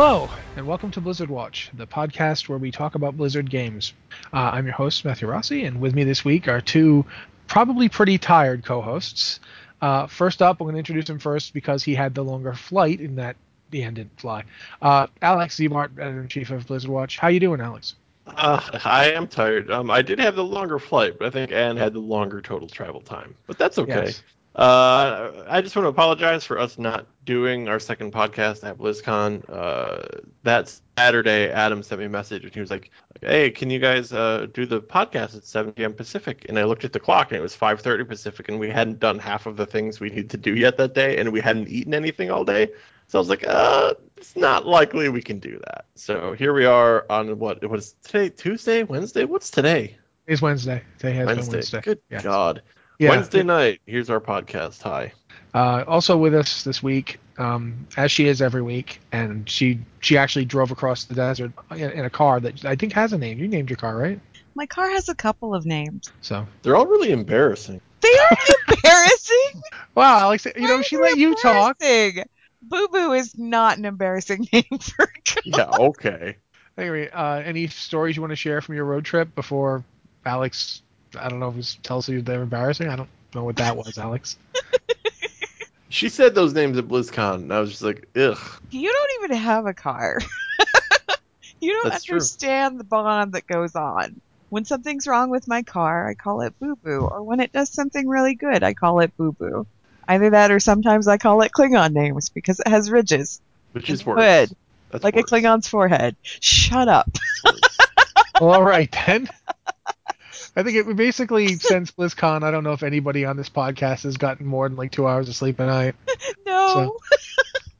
Hello, and welcome to Blizzard Watch, the podcast where we talk about Blizzard games. Uh, I'm your host, Matthew Rossi, and with me this week are two probably pretty tired co hosts. Uh, first up, I'm going to introduce him first because he had the longer flight in that the end didn't fly. Uh, Alex Ziebart, editor in chief of Blizzard Watch. How you doing, Alex? Uh, I am tired. Um, I did have the longer flight, but I think Anne had the longer total travel time. But that's okay. Yes. Uh, I just want to apologize for us not doing our second podcast at BlizzCon. Uh, that Saturday, Adam sent me a message and he was like, "Hey, can you guys uh, do the podcast at 7 p.m. Pacific?" And I looked at the clock and it was 5:30 Pacific, and we hadn't done half of the things we needed to do yet that day, and we hadn't eaten anything all day. So I was like, uh, it's not likely we can do that. So here we are on what? What is today? Tuesday? Wednesday? What's today? It's Wednesday. Today has been Wednesday. Wednesday. Good. God. Yeah. Wednesday night. Here's our podcast. Hi. Uh, also with us this week, um, as she is every week, and she she actually drove across the desert in, in a car that I think has a name. You named your car, right? My car has a couple of names. So, They're all really embarrassing. They are embarrassing. wow, Alex, you know Why she let you talk. embarrassing? Boo Boo is not an embarrassing name for a car. Yeah. Okay. Anyway, uh, any stories you want to share from your road trip before Alex? I don't know if it tells you they're embarrassing. I don't know what that was, Alex. She said those names at BlizzCon, and I was just like, ugh. You don't even have a car. you don't That's true. understand the bond that goes on. When something's wrong with my car, I call it Boo Boo. Or when it does something really good, I call it Boo Boo. Either that or sometimes I call it Klingon names because it has ridges. Which is worse. good. That's like worse. a Klingon's forehead. Shut up. well, all right then. I think it basically since BlizzCon, I don't know if anybody on this podcast has gotten more than like two hours of sleep a night. No.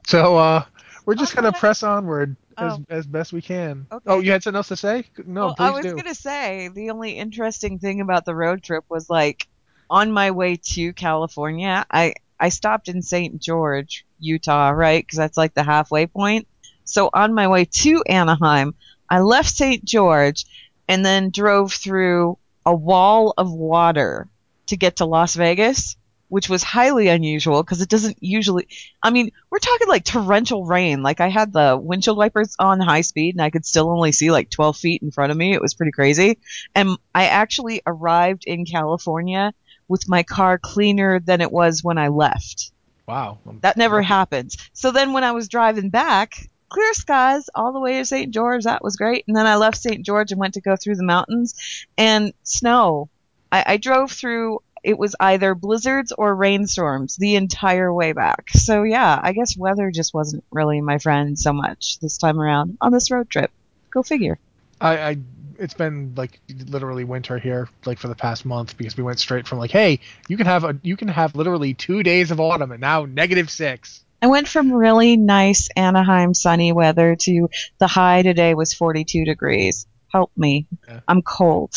So uh, we're just gonna press onward as Oh. as best we can. Okay. Oh, you had something else to say? No, well, please I was do. gonna say the only interesting thing about the road trip was like on my way to California, I I stopped in St. George, Utah, right? Because that's like the halfway point. So on my way to Anaheim, I left St. George and then drove through a wall of water to get to Las Vegas, which was highly unusual because it doesn't usually. I mean, we're talking like torrential rain. Like I had the windshield wipers on high speed and I could still only see like 12 feet in front of me. It was pretty crazy. And I actually arrived in California with my car cleaner than it was when I left. Wow. That never happens. So then when I was driving back, clear skies all the way to St. George. That was great. And then I left St. George and went to go through the mountains and snow. I, I drove through, it was either blizzards or rainstorms the entire way back. So yeah, I guess weather just wasn't really my friend so much this time around on this road trip. Go figure. I, I it's been like literally winter here like for the past month because we went straight from like hey you can have a you can have literally two days of autumn and now negative six. I went from really nice Anaheim sunny weather to the high today was 42 degrees. Help me. Yeah. I'm cold.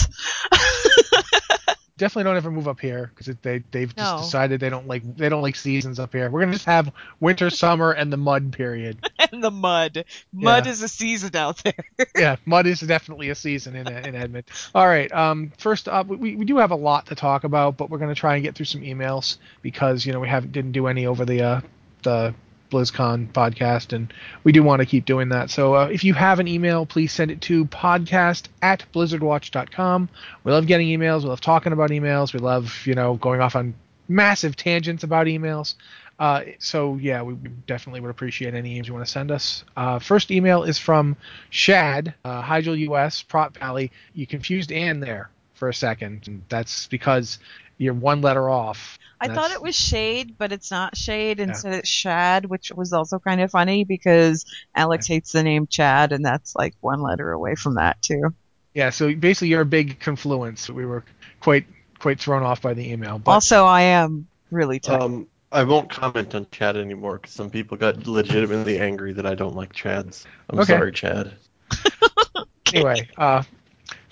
Definitely don't ever move up here because they they've just No. decided they don't like they don't like seasons up here. We're gonna just have winter, summer, and the mud period. and the mud. Mud Yeah. is a season out there. yeah, mud is definitely a season in in Edmond. All right. Um, first up, we, we do have a lot to talk about, but we're going to try and get through some emails because you know we haven't didn't do any over the uh, the BlizzCon podcast, and we do want to keep doing that. So uh, if you have an email, please send it to podcast at blizzardwatch.com. We love getting emails. We love talking about emails. We love you know going off on massive tangents about emails. Uh, so yeah, we definitely would appreciate any emails you want to send us. Uh, first email is from Shad, uh, Hygel US, Prop Valley. You confused Ann there for a second. And that's because you're one letter off. I That's- thought it was shade, but it's not shade. Yeah. Instead, it's shad, which was also kind of funny because Alex hates the name Chad, and that's like one letter away from that too. Yeah, so basically you're a big confluence. We were quite quite thrown off by the email. But also, I am really tired. Um, I won't comment on Chad anymore because some people got legitimately angry that I don't like Chads. I'm Okay. sorry, Chad. anyway, uh,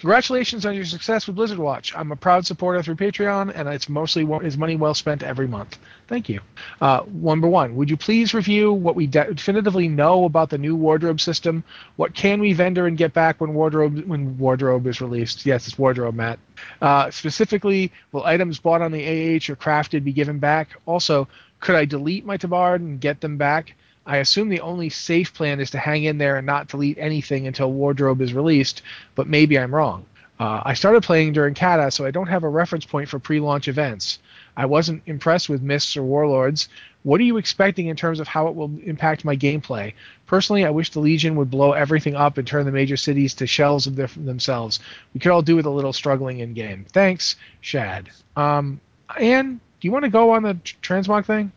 congratulations on your success with Blizzard Watch. I'm a proud supporter through Patreon, and it's mostly is money well spent every month. Thank you. Uh, number one, would you please review what we de- definitively know about the new wardrobe system? What can we vendor and get back when wardrobe when wardrobe is released? Yes, it's wardrobe, Matt. Uh, specifically, will items bought on the AH or crafted be given back? Also, could I delete my Tabard and get them back? I assume the only safe plan is to hang in there and not delete anything until Wardrobe is released, but maybe I'm wrong. Uh, I started playing during Kata, so I don't have a reference point for pre-launch events. I wasn't impressed with Mists or Warlords. What are you expecting in terms of how it will impact my gameplay? Personally, I wish the Legion would blow everything up and turn the major cities to shells of their, themselves. We could all do with a little struggling in game. Thanks, Shad. Um, Anne, do you want to go on the transmog thing?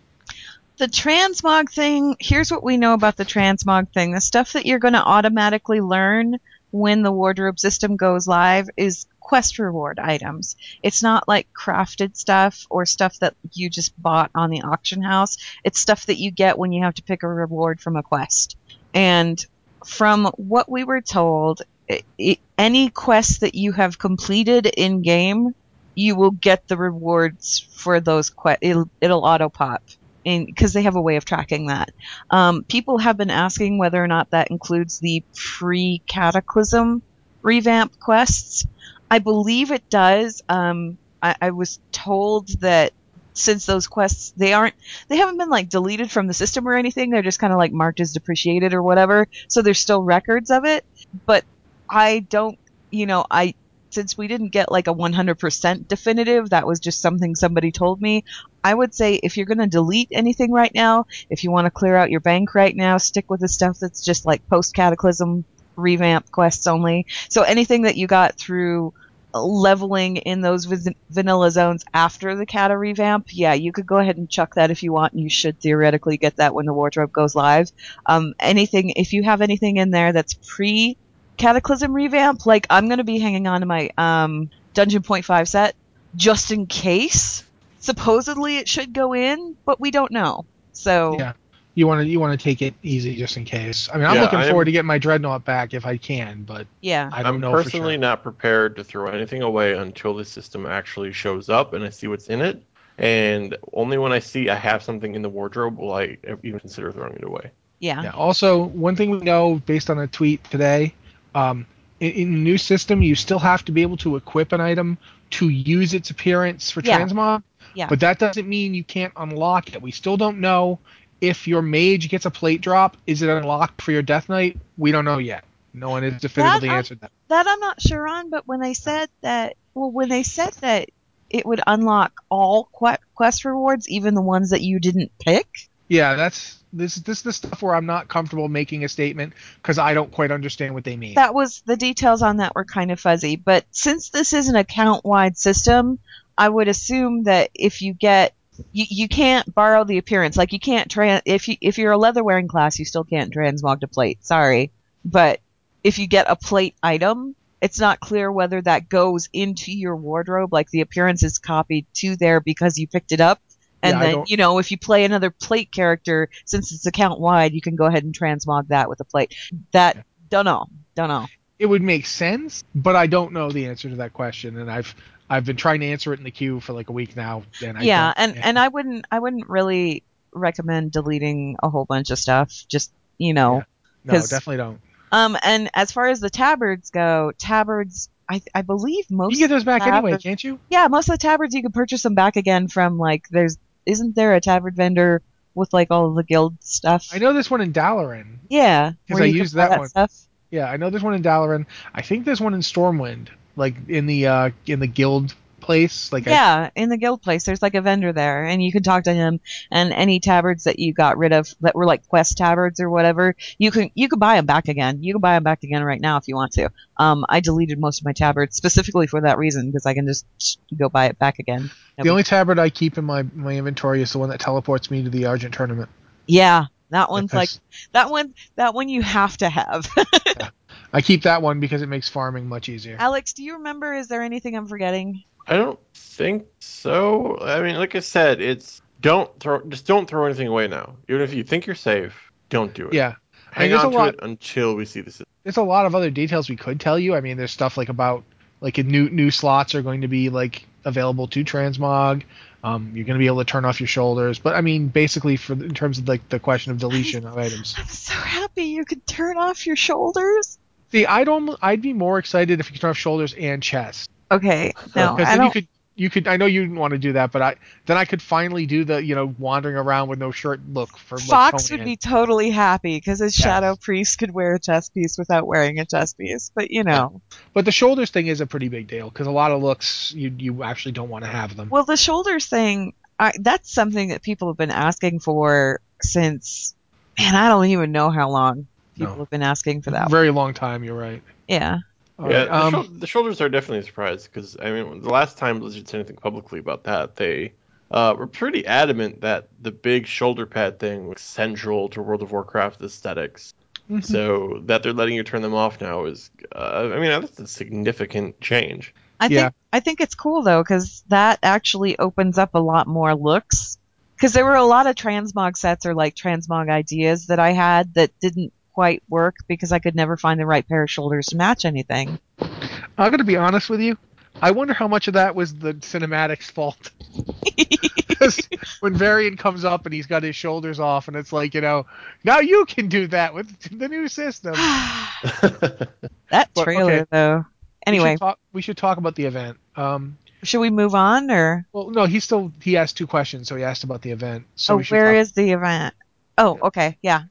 The transmog thing, here's what we know about the transmog thing. The stuff that you're going to automatically learn when the wardrobe system goes live is quest reward items. It's not like crafted stuff or stuff that you just bought on the auction house. It's stuff that you get when you have to pick a reward from a quest. And from what we were told, it, it, any quest that you have completed in game, you will get the rewards for those quests. It'll, it'll auto pop because they have a way of tracking that. Um, people have been asking whether or not that includes the pre Cataclysm revamp quests. I believe it does. Um, I, I was told that since those quests they aren't they haven't been like deleted from the system or anything they're just kind of like marked as depreciated or whatever so there's still records of it but i don't you know i since we didn't get like a 100% definitive, that was just something somebody told me. I would say if you're going to delete anything right now, if you want to clear out your bank right now, stick with the stuff that's just like post cataclysm revamp quests only. So anything that you got through leveling in those vanilla zones after the cata revamp, yeah, you could go ahead and chuck that if you want, and you should theoretically get that when the wardrobe goes live. Um, anything, if you have anything in there that's pre Cataclysm revamp, like I'm gonna be hanging on to my um, Dungeon Point Five set just in case. Supposedly it should go in, but we don't know. So yeah, you want to you want to take it easy just in case. I mean, I'm Yeah, looking I am- forward to getting my dreadnought back if I can, but yeah, I don't I'm know personally sure. not prepared to throw anything away until the system actually shows up and I see what's in it. And only when I see I have something in the wardrobe will I even consider throwing it away. yeah, Yeah. Also, one thing we know based on a tweet today, um, in, in the new system, you still have to be able to equip an item to use its appearance for Yeah. transmog. Yeah. But that doesn't mean you can't unlock it. We still don't know if your mage gets a plate drop. Is it unlocked for your Death Knight? We don't know yet. No one has definitively I'm- answered that. That I'm not sure on, but when they said that, well, when they said that it would unlock all quest rewards, even the ones that you didn't pick. Yeah, that's this. This is the stuff where I'm not comfortable making a statement because I don't quite understand what they mean. That was the details on that were kind of fuzzy. But since this is an account wide system, I would assume that if you get you, you can't borrow the appearance. Like you can't trans if you if you're a leather wearing class, you still can't transmog to plate. Sorry, but if you get a plate item, it's not clear whether that goes into your wardrobe. Like the appearance is copied to there because you picked it up. And Yeah, then, you know, if you play another plate character, since it's account wide, you can go ahead and transmog that with a plate. That, don't know. Don't know. it would make sense, but I don't know the answer to that question, and I've I've been trying to answer it in the queue for like a week now. And I yeah, and and I wouldn't I wouldn't really recommend deleting a whole bunch of stuff. Just you know, no, 'cause- definitely don't. um, and as far as the tabards go, tabards, I I believe most You get those back anyway, can't you? yeah, most of the tabards you can purchase them back again from like there's isn't there a tabard vendor with like all the guild stuff? I know this one in Dalaran. Yeah, 'Cause where I used buy that one. Stuff. Yeah, I know there's one in Dalaran. I think there's one in Stormwind, like in the uh in the guild place. Like I, Yeah, in the guild place, there's like a vendor there, and you can talk to him. And any tabards that you got rid of that were like quest tabards or whatever, you can you can buy them back again. You can buy them back again right now if you want to. Um, I deleted most of my tabards specifically for that reason because I can just go buy it back again. the only tabard I keep in my my inventory is the one that teleports me to the Argent tournament. yeah, that one's like that one. That one you have to have. I keep that one because it makes farming much easier. Alex, do you remember? Is there anything I'm forgetting? I don't think so. I mean, like I said, it's don't throw just don't throw anything away now. Even if you think you're safe, don't do it. Yeah. Hang there's on to lot- it until we see the system. there's a lot of other details we could tell you. I mean, there's stuff like about like new new slots are going to be like available to transmog. Um, you're going to be able to turn off your shoulders, but I mean, basically for in terms of like the question of deletion of items. I'm so happy you could turn off your shoulders. See, I'd almost, I'd be more excited if you could turn off shoulders and chest. Okay, no, I don't. you could you could. I know you didn't want to do that, but I then I could finally do the you know wandering around with no shirt look for Fox would be totally happy because his Yes. shadow priest could wear a chest piece without wearing a chest piece. But you know, But the shoulders thing is a pretty big deal because a lot of looks you you actually don't want to have them. well, the shoulders thing, I, that's something that people have been asking for since, man, I don't even know how long people No. have been asking for that. Very long time. You're right. Yeah. All yeah, right, the, um, shou- the shoulders are definitely a surprise because I mean, the last time Blizzard said anything publicly about that, they uh, were pretty adamant that the big shoulder pad thing was central to World of Warcraft aesthetics. mhm. So that they're letting you turn them off now is, uh, I mean, that's a significant change. I Yeah. think I think it's cool though because that actually opens up a lot more looks. Because there were a lot of transmog sets or like transmog ideas that I had that didn't quite work because I could never find the right pair of shoulders to match anything. I'm gonna be honest with you. I wonder how much of that was the cinematics fault. when Varian comes up and he's got his shoulders off, and it's like, you know, now you can do that with the new system. that But, trailer okay. though. we Anyway, should talk, we should talk about the event. Um, should we move on or? well, no, he still he asked two questions, so he asked about the event. So oh, we where talk- is the event? Oh, okay, yeah.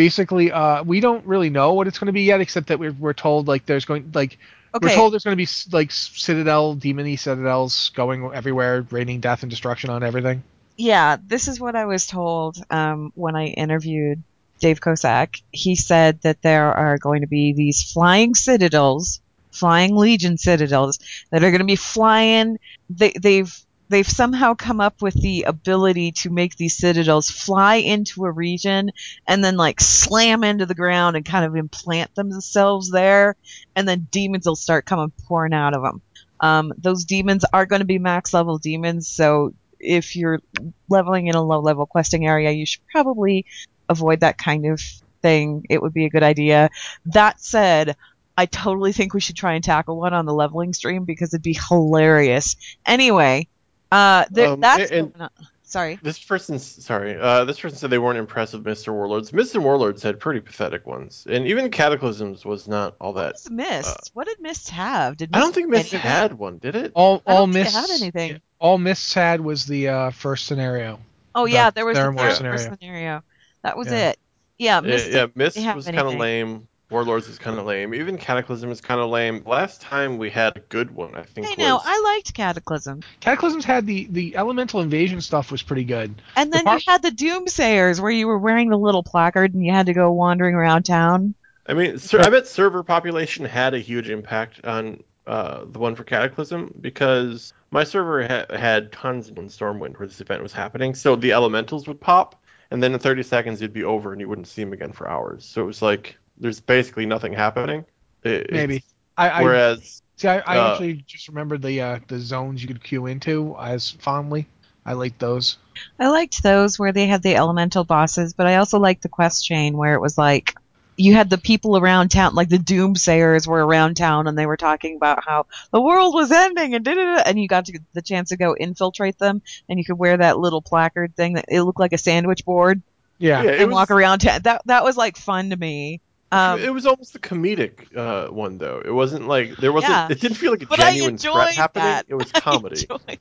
Basically uh, we don't really know what it's going to be yet, except that we're we're told like there's going like we're told there's going to be like Citadel, demony Citadels going everywhere, raining death and destruction on everything. yeah, this is what I was told um, when I interviewed Dave Kosak. He said that there are going to be these flying citadels, flying legion citadels that are going to be flying. They, they've they've somehow come up with the ability to make these citadels fly into a region and then like slam into the ground and kind of implant themselves there, and then demons will start coming pouring out of them. Um, those demons are going to be max level demons, so if you're leveling in a low level questing area, you should probably avoid that kind of thing. It would be a good idea. That said, I totally think we should try and tackle one on the leveling stream because it'd be hilarious. Anyway, uh, there, Um, that's and- going on. Sorry. This person's sorry. Uh, this person said they weren't impressed with Mr. Warlords. Mr. Warlords had pretty pathetic ones, and even Cataclysms was not all What that. was Mist? what did Mist have? Did I don't think have Mist anything? had one, did it? All all think it miss had anything. all miss had was the uh, first scenario. Oh the yeah, there was the Theramore first scenario. scenario. That was Yeah. it. Yeah, Yeah, Mist. yeah, Mist was kind of lame. Warlords is kind of lame. Even Cataclysm is kind of lame. Last time we had a good one, I think. I know. was- I liked Cataclysm. Cataclysms had the the elemental invasion stuff was pretty good. And then part- you had the Doomsayers where you were wearing the little placard and you had to go wandering around town. I mean, ser- I bet server population had a huge impact on uh, the one for Cataclysm because my server ha- had tons in Stormwind where this event was happening. So the elementals would pop, and then in 30 seconds you'd be over, and you wouldn't see them again for hours. So it was like there's basically nothing happening. It- Maybe. it's- I, I Whereas see. I, I uh, actually just remembered the uh, the zones you could queue into as fondly. I liked those. I liked those where they had the elemental bosses, but I also liked the quest chain where it was like you had the people around town, like the Doomsayers were around town and they were talking about how the world was ending and da da da, and you got to, the chance to go infiltrate them and you could wear that little placard thing that it looked like a sandwich board Yeah. yeah, and was, walk around town. That that was like fun to me. Um, it was almost a comedic uh, one though. It wasn't like there wasn't. Yeah. It didn't feel like a But genuine enjoyed threat happening. that. It was I comedy. enjoyed-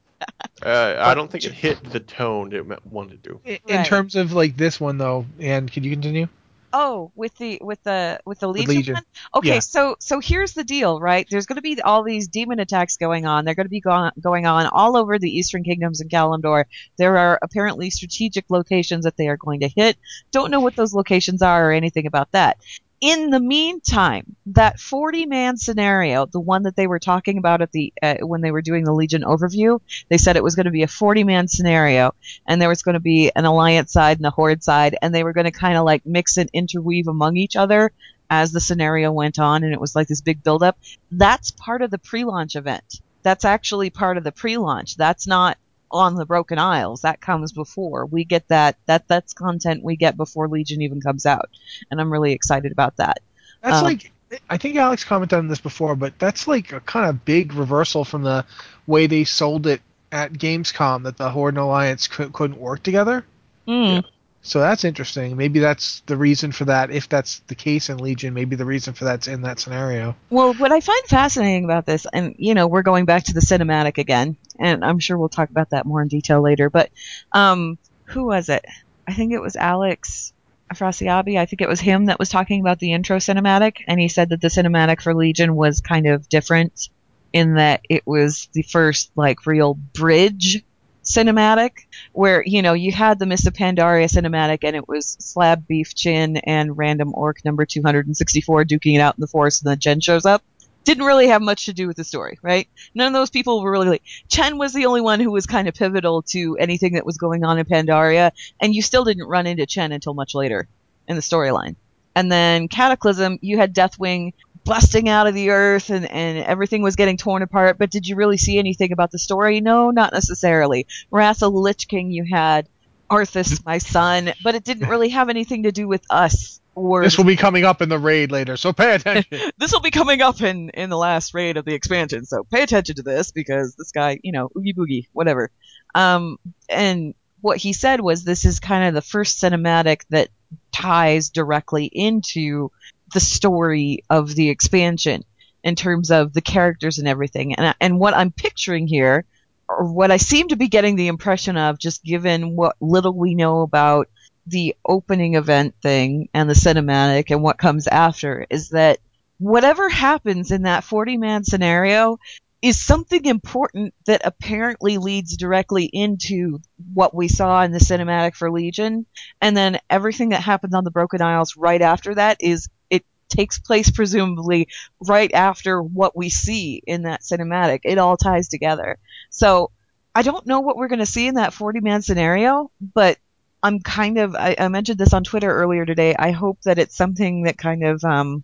uh, I don't think it hit the tone it wanted to. In, in Right. terms of like this one though, and could you continue? Oh, with the with the with the Legion. Legion. one? Okay, Yeah. so so here's the deal, right? There's going to be all these demon attacks going on. They're going to be go- going on all over the Eastern Kingdoms and Kalimdor. There are apparently strategic locations that they are going to hit. Don't know what those locations are or anything about that. In the meantime, that 40 man scenario, the one that they were talking about at the uh, when they were doing the Legion overview, they said it was going to be a 40 man scenario and there was going to be an alliance side and a horde side and they were going to kind of like mix and interweave among each other as the scenario went on and it was like this big buildup. That's part of the pre-launch event. That's actually part of the pre-launch. That's not on the broken isles. That comes before. We get that that that's content we get before legion even comes out. And i'm really excited about that. That's Um, like I think Alex commented on this before, but that's like a kind of big reversal from the way they sold it at Gamescom that the Horde and Alliance cou- couldn't work together. Mm. So that's interesting. Maybe that's the reason for that. If that's the case in Legion, maybe the reason for that's in that scenario. Well, what I find fascinating about this, and you know, we're going back to the cinematic again, and I'm sure we'll talk about that more in detail later. But um, who was it? I think it was Alex Afrasiabi. I think it was him that was talking about the intro cinematic, and he said that the cinematic for Legion was kind of different in that it was the first like real bridge cinematic where you know you had the Mists of Pandaria cinematic and it was slab beef chin and random orc number 264 duking it out in the forest and then Chen shows up didn't really have much to do with the story, right? None of those people were really Chen was the only one who was kind of pivotal to anything that was going on in Pandaria, and you still didn't run into Chen until much later in the storyline. And then Cataclysm, you had Deathwing busting out of the earth and, and everything was getting torn apart, but did you really see anything about the story? No, not necessarily. Wrath of Lich King, you had Arthas, my son, but it didn't really have anything to do with us. Or This will be coming up in the raid later, so pay attention. this will be coming up in in the last raid of the expansion, so pay attention to this because this guy, you know, oogie boogie, whatever. Um, and what he said was this is kind of the first cinematic that ties directly into the story of the expansion in terms of the characters and everything. And and what I'm picturing here, or what I seem to be getting the impression of, just given what little we know about the opening event thing and the cinematic and what comes after, is that whatever happens in that 40 man scenario is something important that apparently leads directly into what we saw in the cinematic for Legion. And then everything that happens on the Broken Isles right after that is it takes place presumably right after what we see in that cinematic. It all ties together. So I don't know what we're going to see in that 40 man scenario, but I'm kind of, I, I mentioned this on Twitter earlier today. I hope that it's something that kind of, um,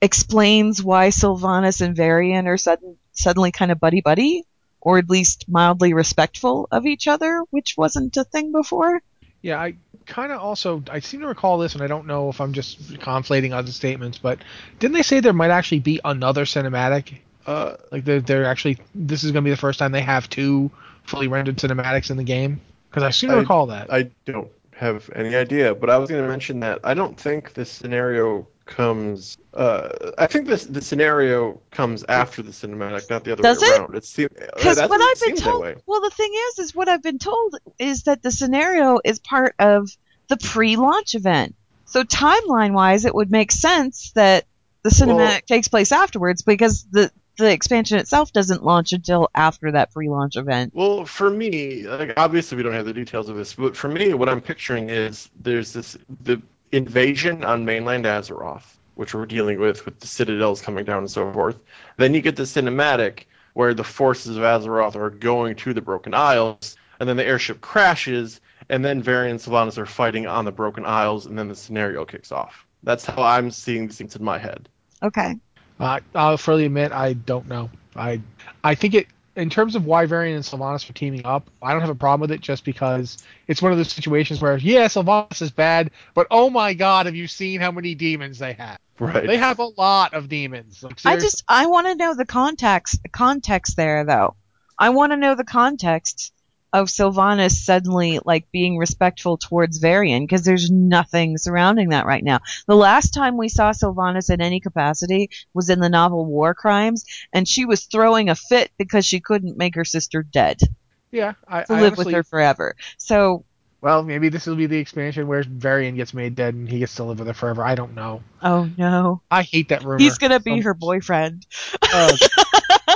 explains why Sylvanas and Varian are sudden, suddenly kind of buddy buddy, or at least mildly respectful of each other, which wasn't a thing before. Yeah, I kind of also I seem to recall this, and I don't know if I'm just conflating other statements, but didn't they say there might actually be another cinematic? Uh, Like they're, they're actually this is going to be the first time they have two fully rendered cinematics in the game? Because I seem to I- recall that. I don't have any idea, but I was going to mention that I don't think this scenario comes. Uh, I think this the scenario comes after the cinematic, not the other Does way it? around. It's the, Because what I've been told, well, the thing is, is what I've been told is that the scenario is part of the pre-launch event. So timeline-wise, it would make sense that the cinematic Well- takes place afterwards because the the expansion itself doesn't launch until after that pre-launch event. Well, for me, like obviously we don't have the details of this, but for me, what I'm picturing is there's this the invasion on mainland Azeroth, which we're dealing with with the citadels coming down and so forth. Then you get the cinematic where the forces of Azeroth are going to the Broken Isles, and then the airship crashes, and then Varian and Sylvanas are fighting on the Broken Isles, and then the scenario kicks off. That's how I'm seeing these things in my head. Okay. Uh, I'll freely admit I don't know. I I think it in terms of why Varian and Sylvanas are teaming up. I don't have a problem with it just because it's one of those situations where yeah, Sylvanas is bad, but oh my god, have you seen how many demons they have? Right. They have a lot of demons. Like, I just I want to know the context context there though. I want to know the context of Sylvanas suddenly like being respectful towards Varian because there's nothing surrounding that right now. The last time we saw Sylvanas in any capacity was in the novel War Crimes, and she was throwing a fit because she couldn't make her sister dead yeah, I, to I live honestly, with her forever. So, Well, maybe this will be the expansion where Varian gets made dead and he gets to live with her forever. I don't know. oh no, I hate that rumor. he's gonna be Um, her boyfriend. uh,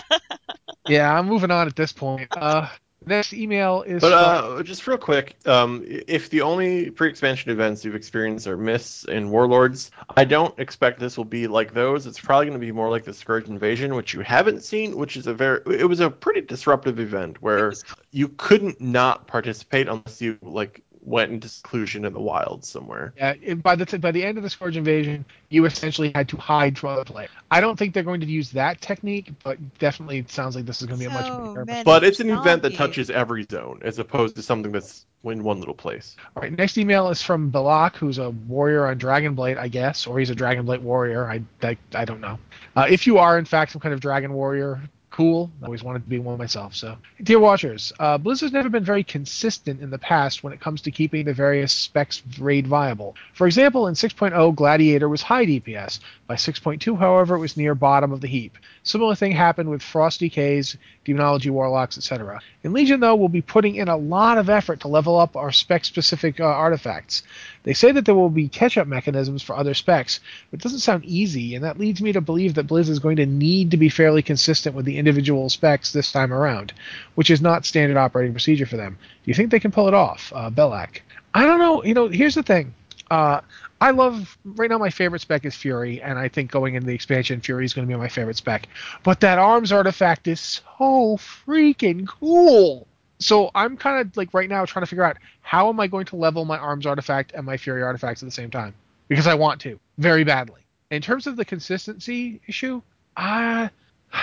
yeah, I'm moving on at this point. Uh, next email is But from- uh, just real quick, um, if the only pre-expansion events you've experienced are Mists and Warlords, I don't expect this will be like those. It's probably going to be more like the Scourge Invasion, which you haven't seen, which is a very, it was a pretty disruptive event where you couldn't not participate unless you like went into seclusion in the wild somewhere. Yeah, by the t- by the end of the Scourge invasion, you essentially had to hide from other players. I don't think they're going to use that technique, but definitely it sounds like this is going to be a much So bigger. many But it's an event that touches every zone, as opposed to something that's in one little place. All right, next email is from Balak, who's a warrior on Dragonblade, I guess, or he's a Dragonblade warrior. I I, I don't know. Uh, if you are in fact some kind of dragon warrior, cool. I always wanted to be one myself. So, dear watchers, uh, Blizzard's never been very consistent in the past when it comes to keeping the various specs raid viable. For example, in 6.0, Gladiator was high DPS. By 6.2, however, it was near bottom of the heap. Similar thing happened with Frost DKs, Demonology Warlocks, etc. In Legion, though, we'll be putting in a lot of effort to level up our spec-specific uh, artifacts. They say that there will be catch-up mechanisms for other specs, but it doesn't sound easy, and that leads me to believe that Blizz is going to need to be fairly consistent with the individual specs this time around, which is not standard operating procedure for them. Do you think they can pull it off, uh, Belak? I don't know. You know, here's the thing. Uh, I love right now. My favorite spec is Fury, and I think going into the expansion, Fury is going to be my favorite spec. But that arms artifact is so freaking cool. So I'm kind of like right now trying to figure out how am I going to level my arms artifact and my Fury artifacts at the same time because I want to very badly. In terms of the consistency issue, uh,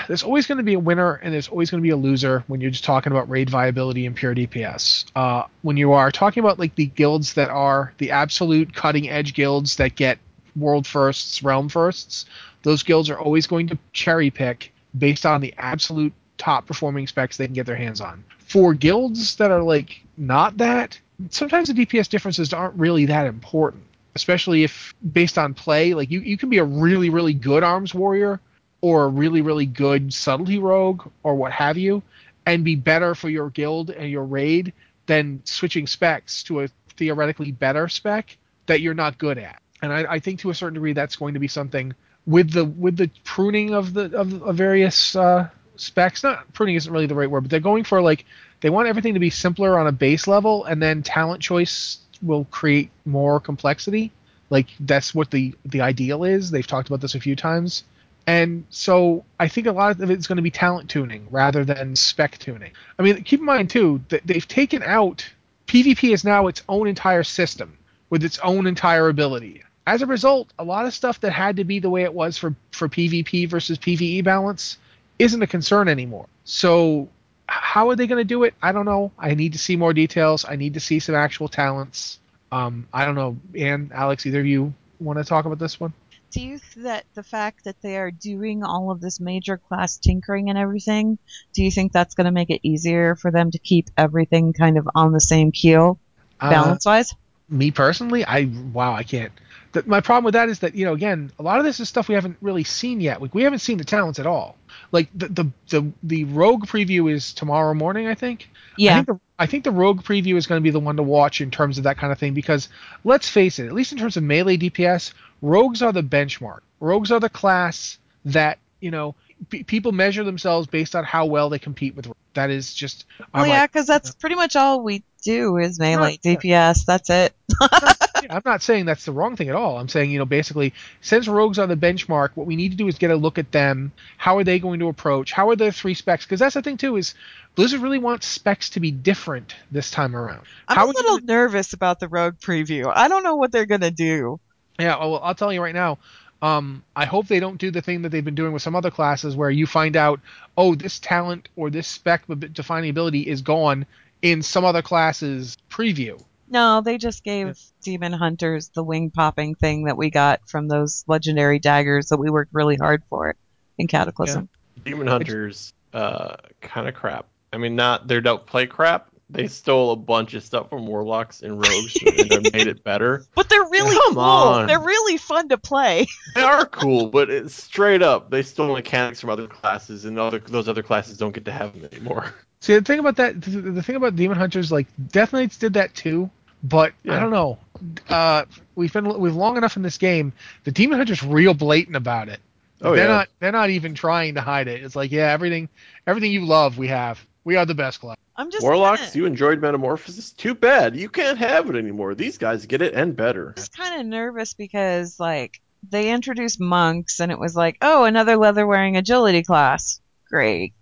there's always going to be a winner and there's always going to be a loser when you're just talking about raid viability and pure DPS. Uh, when you are talking about like the guilds that are the absolute cutting edge guilds that get world firsts, realm firsts, those guilds are always going to cherry pick based on the absolute top performing specs they can get their hands on. For guilds that are like not that, sometimes the DPS differences aren't really that important. Especially if based on play, like you, you can be a really, really good arms warrior or a really really good subtlety rogue or what have you and be better for your guild and your raid than switching specs to a theoretically better spec that you're not good at and I, I think to a certain degree that's going to be something with the with the pruning of the of, of various uh, specs not pruning isn't really the right word but they're going for like they want everything to be simpler on a base level and then talent choice will create more complexity like that's what the the ideal is they've talked about this a few times and so I think a lot of it's going to be talent tuning rather than spec tuning. I mean, keep in mind too that they've taken out PvP is now its own entire system with its own entire ability. As a result, a lot of stuff that had to be the way it was for for PvP versus PvE balance isn't a concern anymore. So how are they going to do it? I don't know. I need to see more details. I need to see some actual talents. Um, I don't know. And Alex, either of you want to talk about this one? do you th- that the fact that they are doing all of this major class tinkering and everything, do you think that's going to make it easier for them to keep everything kind of on the same keel, balance wise? Uh, me personally, I wow, I can't. The, my problem with that is that you know, again, a lot of this is stuff we haven't really seen yet. We, we haven't seen the talents at all. Like the the the, the rogue preview is tomorrow morning, I think. Yeah. I think, the, I think the rogue preview is going to be the one to watch in terms of that kind of thing because let's face it, at least in terms of melee DPS, rogues are the benchmark. Rogues are the class that you know p- people measure themselves based on how well they compete with. That is just. Well, I'm yeah, like, because that's pretty much all we do is melee Yeah. DPS. That's it. I'm not saying that's the wrong thing at all. I'm saying, you know, basically, since rogues are the benchmark, what we need to do is get a look at them. How are they going to approach? How are their three specs? Because that's the thing too is Blizzard really wants specs to be different this time around. I'm How a little nervous about the rogue preview. I don't know what they're gonna do. Yeah, well, I'll tell you right now. Um, I hope they don't do the thing that they've been doing with some other classes, where you find out, oh, this talent or this spec ab- defining ability is gone in some other class's preview. No, they just gave demon hunters the wing popping thing that we got from those legendary daggers that we worked really hard for in Cataclysm. Demon Hunters, uh, kind of crap. I mean, not they don't play crap. They stole a bunch of stuff from Warlocks and Rogues and they made it better. But they're really Come cool. on. They're really fun to play. They are cool, but it's straight up they stole mechanics from other classes, and other those other classes don't get to have them anymore. See, the thing about that, the, the thing about Demon Hunters, like Death Knights did that too, but I don't know. Uh, we've been we've long enough in this game. The Demon Hunter's real blatant about it. Oh, they're yeah. not they're not even trying to hide it. It's like, yeah, everything everything you love, we have. We are the best class. I'm just Warlocks, kinda, you enjoyed Metamorphosis. Too bad you can't have it anymore. These guys get it and better. i just kind of nervous because like they introduced monks and it was like, oh, another leather wearing agility class. Great.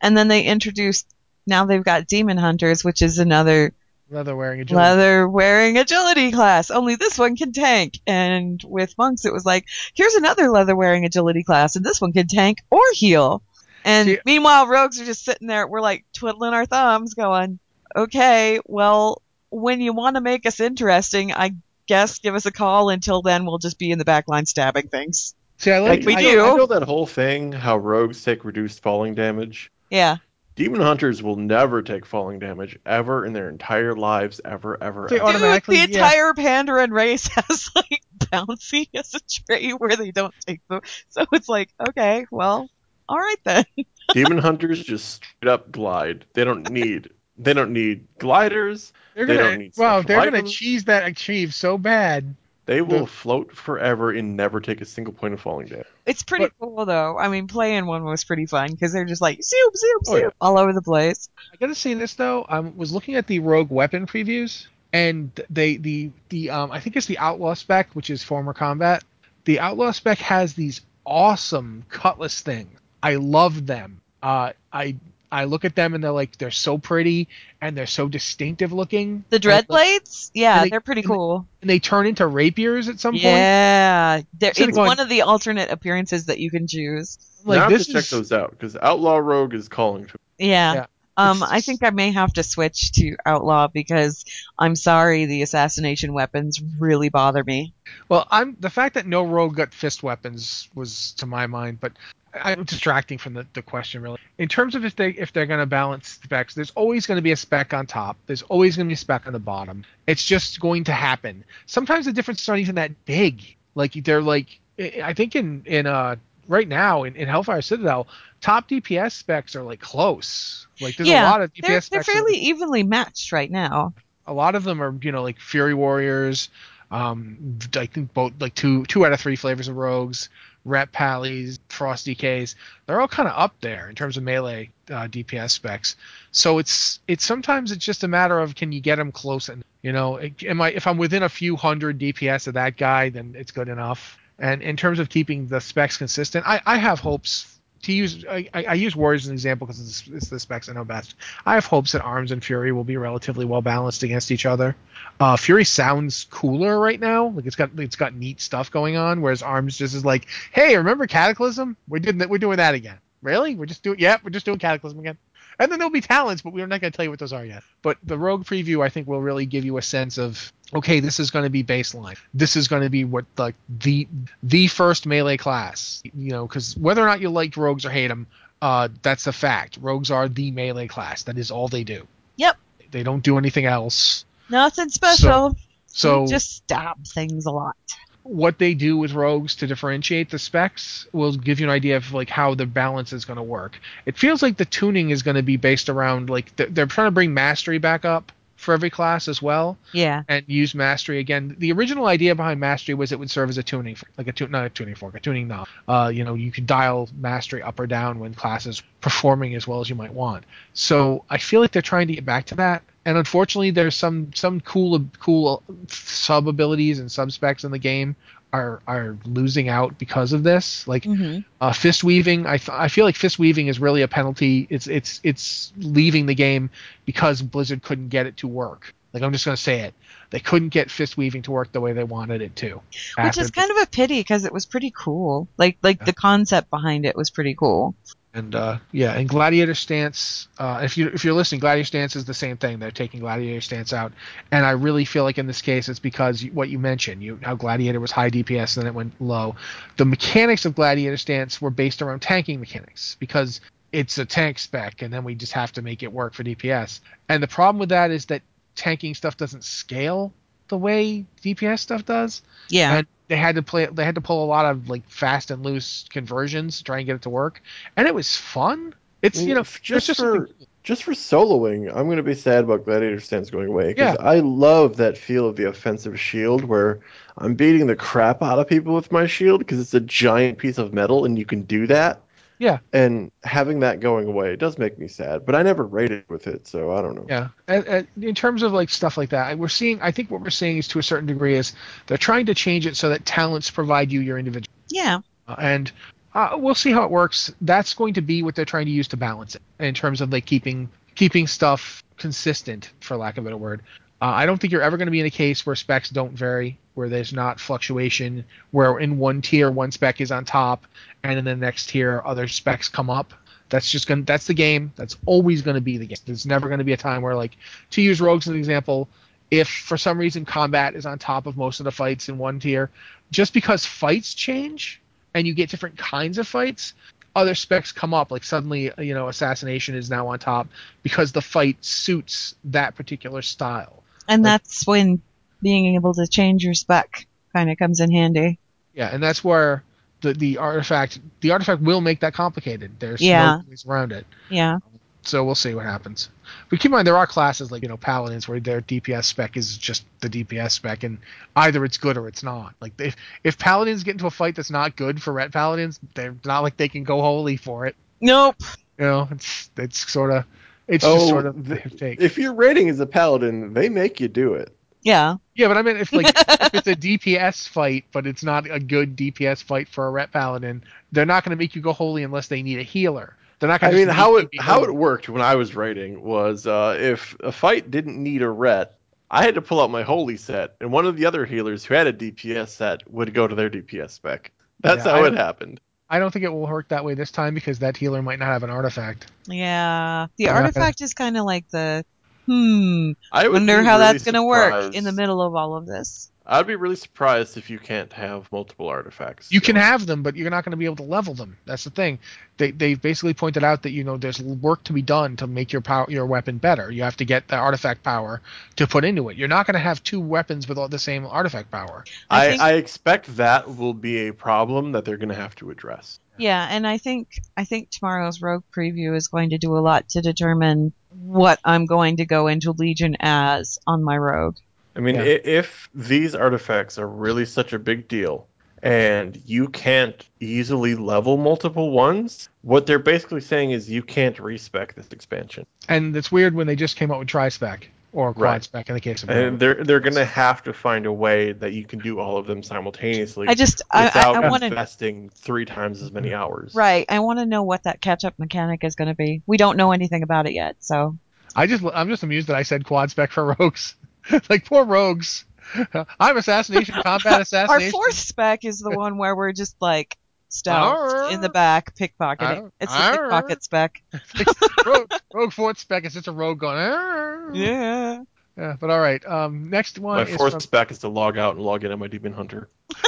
And then they introduced now they've got demon hunters, which is another Leather wearing agility. leather wearing agility class. Only this one can tank. And with monks, it was like, here's another leather wearing agility class, and this one can tank or heal. And See- meanwhile, rogues are just sitting there. We're like twiddling our thumbs, going, okay, well, when you want to make us interesting, I guess give us a call. Until then, we'll just be in the back line stabbing things. See, I like. we I do. Know, I know that whole thing, how rogues take reduced falling damage. Yeah. Demon hunters will never take falling damage ever in their entire lives, ever, ever. They ever. Automatically, Dude, the yeah. entire Pandaren race has like bouncy as a trait where they don't take them. So it's like, okay, well, all right then. Demon hunters just straight up glide. They don't need. They don't need gliders. They're They gonna, don't need wow, special they're gonna cheese that achieve so bad. They will The- float forever and never take a single point of falling damage. It's pretty But- cool though. I mean, playing one was pretty fun because they're just like zoom, zoom, Oh, zoom yeah. all over the place. I gotta say this though. I was looking at the Rogue weapon previews, and they the the um I think it's the Outlaw spec, which is former combat. The Outlaw spec has these awesome cutlass things. I love them. Uh, I I look at them and they're like they're so pretty and they're so distinctive looking. The dread like, blades, yeah, they- they, are pretty and they- cool. and they turn into rapiers at some point. Yeah, They're- Instead of it's going- one of the alternate appearances that you can choose. Like, Like I have this to check those out because Outlaw Rogue is calling to. Yeah. Yeah. Um, I think I may have to switch to outlaw because I'm sorry, the assassination weapons really bother me. Well, I'm the fact that no rogue got fist weapons was to my mind, but I'm distracting from the, the question really. In terms of if they if they're going to balance specs, there's always going to be a spec on top. There's always going to be a spec on the bottom. It's just going to happen. Sometimes the differences aren't even that big. Like they're like I think in in uh right now in, in Hellfire Citadel, top DPS specs are like close. Like there's yeah, a lot of DPS they're, they're specs. that are- fairly evenly matched right now. a lot of them are you know like fury warriors um i think both like two two out of three flavors of rogues ret pallies frost dks they're all kind of up there in terms of melee uh, dps specs so it's it's sometimes it's just a matter of can you get them close and you know am i if i'm within a few hundred dps of that guy then it's good enough and in terms of keeping the specs consistent i i have hopes to use I, I use warriors as an example because it's, it's the specs I know best. I have hopes that Arms and Fury will be relatively well balanced against each other. Uh, Fury sounds cooler right now, like it's got it's got neat stuff going on, whereas Arms just is like, hey, remember Cataclysm? We're doing. We're doing that again. Really? We're just doing. yeah, we're just doing Cataclysm again. And then there'll be talents, but we're not going to tell you what those are yet. But the Rogue preview, I think, will really give you a sense of okay, this is going to be baseline. This is going to be what like the the first melee class. You know, because whether or not you like rogues or hate them, uh, that's a fact. Rogues are the melee class. That is all they do. Yep. They don't do anything else. Nothing special. So We just stab things a lot. What they do with rogues to differentiate the specs will give you an idea of like how the balance is going to work. It feels like the tuning is going to be based around like they're, they're trying to bring mastery back up for every class as well Yeah. and use mastery again. The original idea behind mastery was it would serve as a tuning, like a tune, not a tuning fork, a tuning knob. Uh, you know, you could dial mastery up or down when classes performing as well as you might want. So I feel like they're trying to get back to that. And unfortunately, there's some some cool cool sub abilities and sub specs in the game are are losing out because of this. Like hmm uh, fist weaving, I, th- I feel like fist weaving is really a penalty. It's it's it's leaving the game because Blizzard couldn't get it to work. Like I'm just gonna say it, they couldn't get fist weaving to work the way they wanted it to. Which is kind of a pity because it was pretty cool. Like like Yeah. the concept behind it was pretty cool. And uh, yeah, and Gladiator Stance. Uh, if you if you're listening, Gladiator Stance is the same thing. They're taking Gladiator Stance out, and I really feel like in this case it's because what you mentioned, you how Gladiator was high DPS, and then it went low. The mechanics of Gladiator Stance were based around tanking mechanics because it's a tank spec, and then we just have to make it work for DPS. And the problem with that is that tanking stuff doesn't scale the way DPS stuff does Yeah. and they had to play they had to pull a lot of like fast and loose conversions to try and get it to work. And it was fun. It's you know just, just for just for soloing, I'm gonna be sad about Gladiator Stance going away because I love that feel of the offensive shield where I'm beating the crap out of people with my shield because it's a giant piece of metal and you can do that. Yeah. And having that going away does make me sad, but I never rated with it, so I don't know. yeah and, and in terms of like stuff like that we're seeing i think what we're seeing is to a certain degree is they're trying to change it so that talents provide you your individual Yeah. Uh, and uh, we'll see how it works that's going to be what they're trying to use to balance it in terms of like keeping keeping stuff consistent for lack of a better word uh, i don't think you're ever going to be in a case where specs don't vary where there's not fluctuation where in one tier one spec is on top and in the next tier other specs come up that's just going to that's the game that's always going to be the game there's never going to be a time where like to use rogues as an example if for some reason combat is on top of most of the fights in one tier just because fights change and you get different kinds of fights, other specs come up. Like suddenly, you know, assassination is now on top because the fight suits that particular style. And Like- that's when being able to change your spec kind of comes in handy. Yeah, and that's where the the artifact the artifact will make that complicated. There's Yeah. no ways around it. Yeah. Um, so we'll see what happens. But keep in mind there are classes like you know paladins where their DPS spec is just the DPS spec, and either it's good or it's not. Like if if paladins get into a fight that's not good for ret paladins, they're not like they can go holy for it. Nope. You know, it's it's sort of it's Oh, just sort of the- their take. If your rating is a paladin, they make you do it. Yeah. yeah, but I mean if like if it's a DPS fight, but it's not a good DPS fight for a ret paladin, they're not going to make you go holy unless they need a healer. They're not I going to. mean, how it how it worked when I was writing was uh, if a fight didn't need a ret, I had to pull out my holy set, and one of the other healers who had a DPS set would go to their DPS spec. That's Yeah, how I it happened. I don't think it will work that way this time because that healer might not have an artifact. Yeah. The They're not gonna- artifact is kind of like the hmm. I Wonder how really that's going to work in the middle of all of this. I'd be really surprised if you can't have multiple artifacts. You can have them, but you're not going to be able to level them. That's the thing. They they basically pointed out that you know there's work to be done to make your power your weapon better. You have to get the artifact power to put into it. You're not going to have two weapons with all the same artifact power. I I, I expect that will be a problem that they're going to have to address. Yeah, and I think I think tomorrow's Rogue preview is going to do a lot to determine what I'm going to go into Legion as on my Rogue. I mean, Yeah. if these artifacts are really such a big deal and you can't easily level multiple ones, what they're basically saying is you can't respec this expansion. And it's weird when they just came out with tri spec or quad Right. spec in the case of And they're they're going to have to find a way that you can do all of them simultaneously I just I, I, without I want to investing three times as many hours. right. I want to know what that catch up mechanic is going to be. We don't know anything about it yet, so I just I'm just amused that I said quad spec for rogues. like poor rogues. I'm assassination combat assassin. our assassination. fourth spec is the one where we're just like stealth Arr. in the back pickpocketing. Arr. It's the Arr. pickpocket spec. rogue, rogue fourth spec is just a rogue going. "Arr." Yeah. Yeah, but all right. Um, next one My is fourth from, spec is to log out and log in on my Demon Hunter.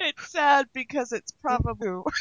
it's sad because it's probably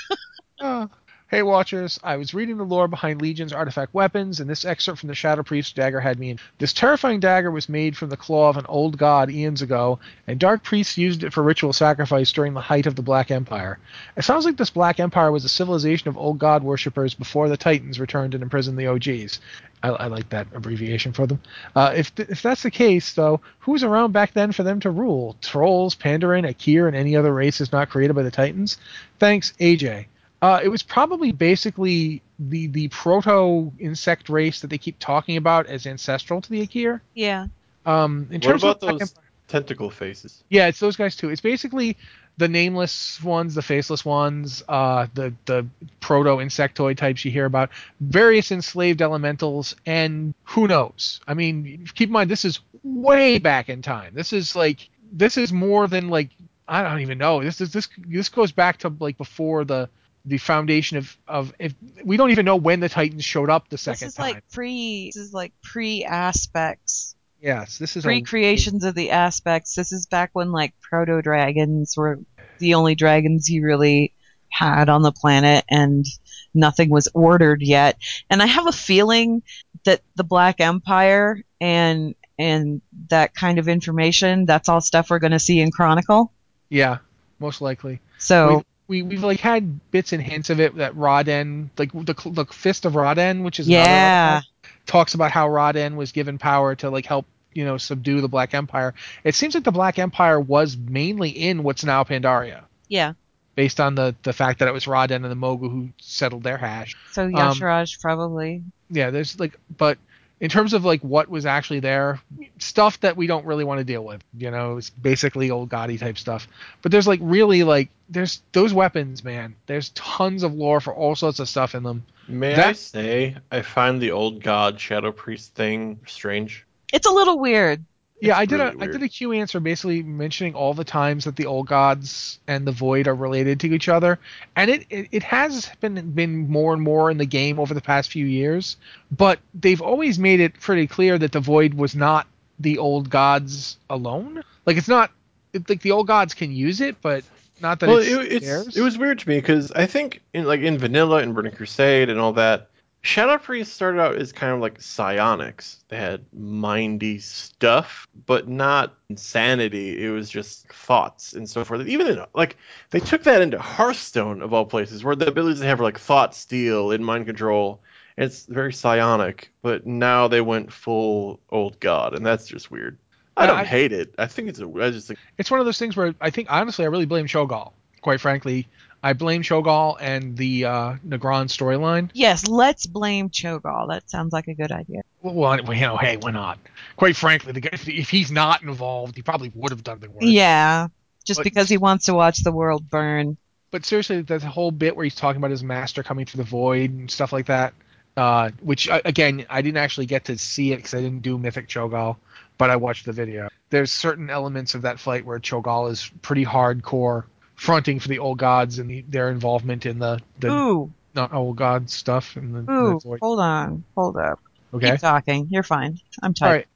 Uh, hey, Watchers. I was reading the lore behind Legion's artifact weapons, and this excerpt from the Shadow Priest dagger had me in. This terrifying dagger was made from the claw of an old god eons ago, and Dark Priests used it for ritual sacrifice during the height of the Black Empire. It sounds like this Black Empire was a civilization of old god worshippers before the Titans returned and imprisoned the OGs. I, I like that abbreviation for them. Uh, if th- if that's the case, though, who was around back then for them to rule? Trolls, Pandaren, Aqir, and any other races not created by the Titans? Thanks, AJ. Uh, it was probably basically the the proto insect race that they keep talking about as ancestral to the Aqir. yeah. Um, in What terms about of those Empire- tentacle faces? yeah, it's those guys too. It's basically the nameless ones, the faceless ones, uh, the the proto insectoid types you hear about, various enslaved elementals, and who knows? I mean, keep in mind this is way back in time. This is like this is more than like I don't even know. This is this this goes back to like before the the foundation of of if we don't even know when the Titans showed up the second This is time. like pre. This is like pre aspects, yes, this is pre creations of the aspects. This is back when like proto dragons were the only dragons you really had on the planet, and nothing was ordered yet. And I have a feeling that the Black Empire and and that kind of information that's all stuff we're going to see in Chronicle. yeah, most likely. So we we've like had bits and hints of it that Ra-den, like the the fist of Ra-den, which is another yeah, artifact, talks about how Ra-den was given power to like help you know subdue the Black Empire. It seems like the Black Empire was mainly in what's now Pandaria, yeah. based on the the fact that it was Roden and the mogu who settled their hash. So Um, Y'Shaarj probably. Yeah, there's like, but in terms of like what was actually there, stuff that we don't really want to deal with. You know, it's basically old Gotti type stuff. But there's like really like there's those weapons, man. There's tons of lore for all sorts of stuff in them. May I say I find the old god shadow priest thing strange? It's a little weird. Yeah, I did really a I weird. did a Q answer basically mentioning all the times that the old gods and the void are related to each other, and it, it it has been been more and more in the game over the past few years, but they've always made it pretty clear that the void was not the old gods alone. Like it's not it, like the old gods can use it, but Not that well, it's, it, it's it was weird to me because I think in like in Vanilla and Burning Crusade and all that, Shadow Priest started out as kind of like psionics. They had mindy stuff, but not insanity. It was just thoughts and so forth. Even in like they took that into Hearthstone of all places, where the abilities they have are like thought steal and mind control. It's very psionic, but now they went full old god, and that's just weird. I don't I- hate it. I think it's a. I just think it's one of those things where I think honestly I really blame Cho'Gall. Quite frankly, I blame Cho'Gall and the uh, Negron storyline. Yes, let's blame Cho'Gall. That sounds like a good idea. Well, well, you know, hey, why not? Quite frankly, the guy, if, if he's not involved, he probably would have done the work. Yeah, just But- because he wants to watch the world burn. But seriously, there's a whole bit where he's talking about his master coming through the void and stuff like that. Uh, which uh, again, I didn't actually get to see it because I didn't do Mythic Cho'Gall, but I watched the video. There's certain elements of that fight where Cho'Gall is pretty hardcore, fronting for the old gods and the, their involvement in the the Ooh, not old god stuff and the, the ooh, void. hold on, hold up. Okay. Keep talking. You're fine. I'm All tired. right.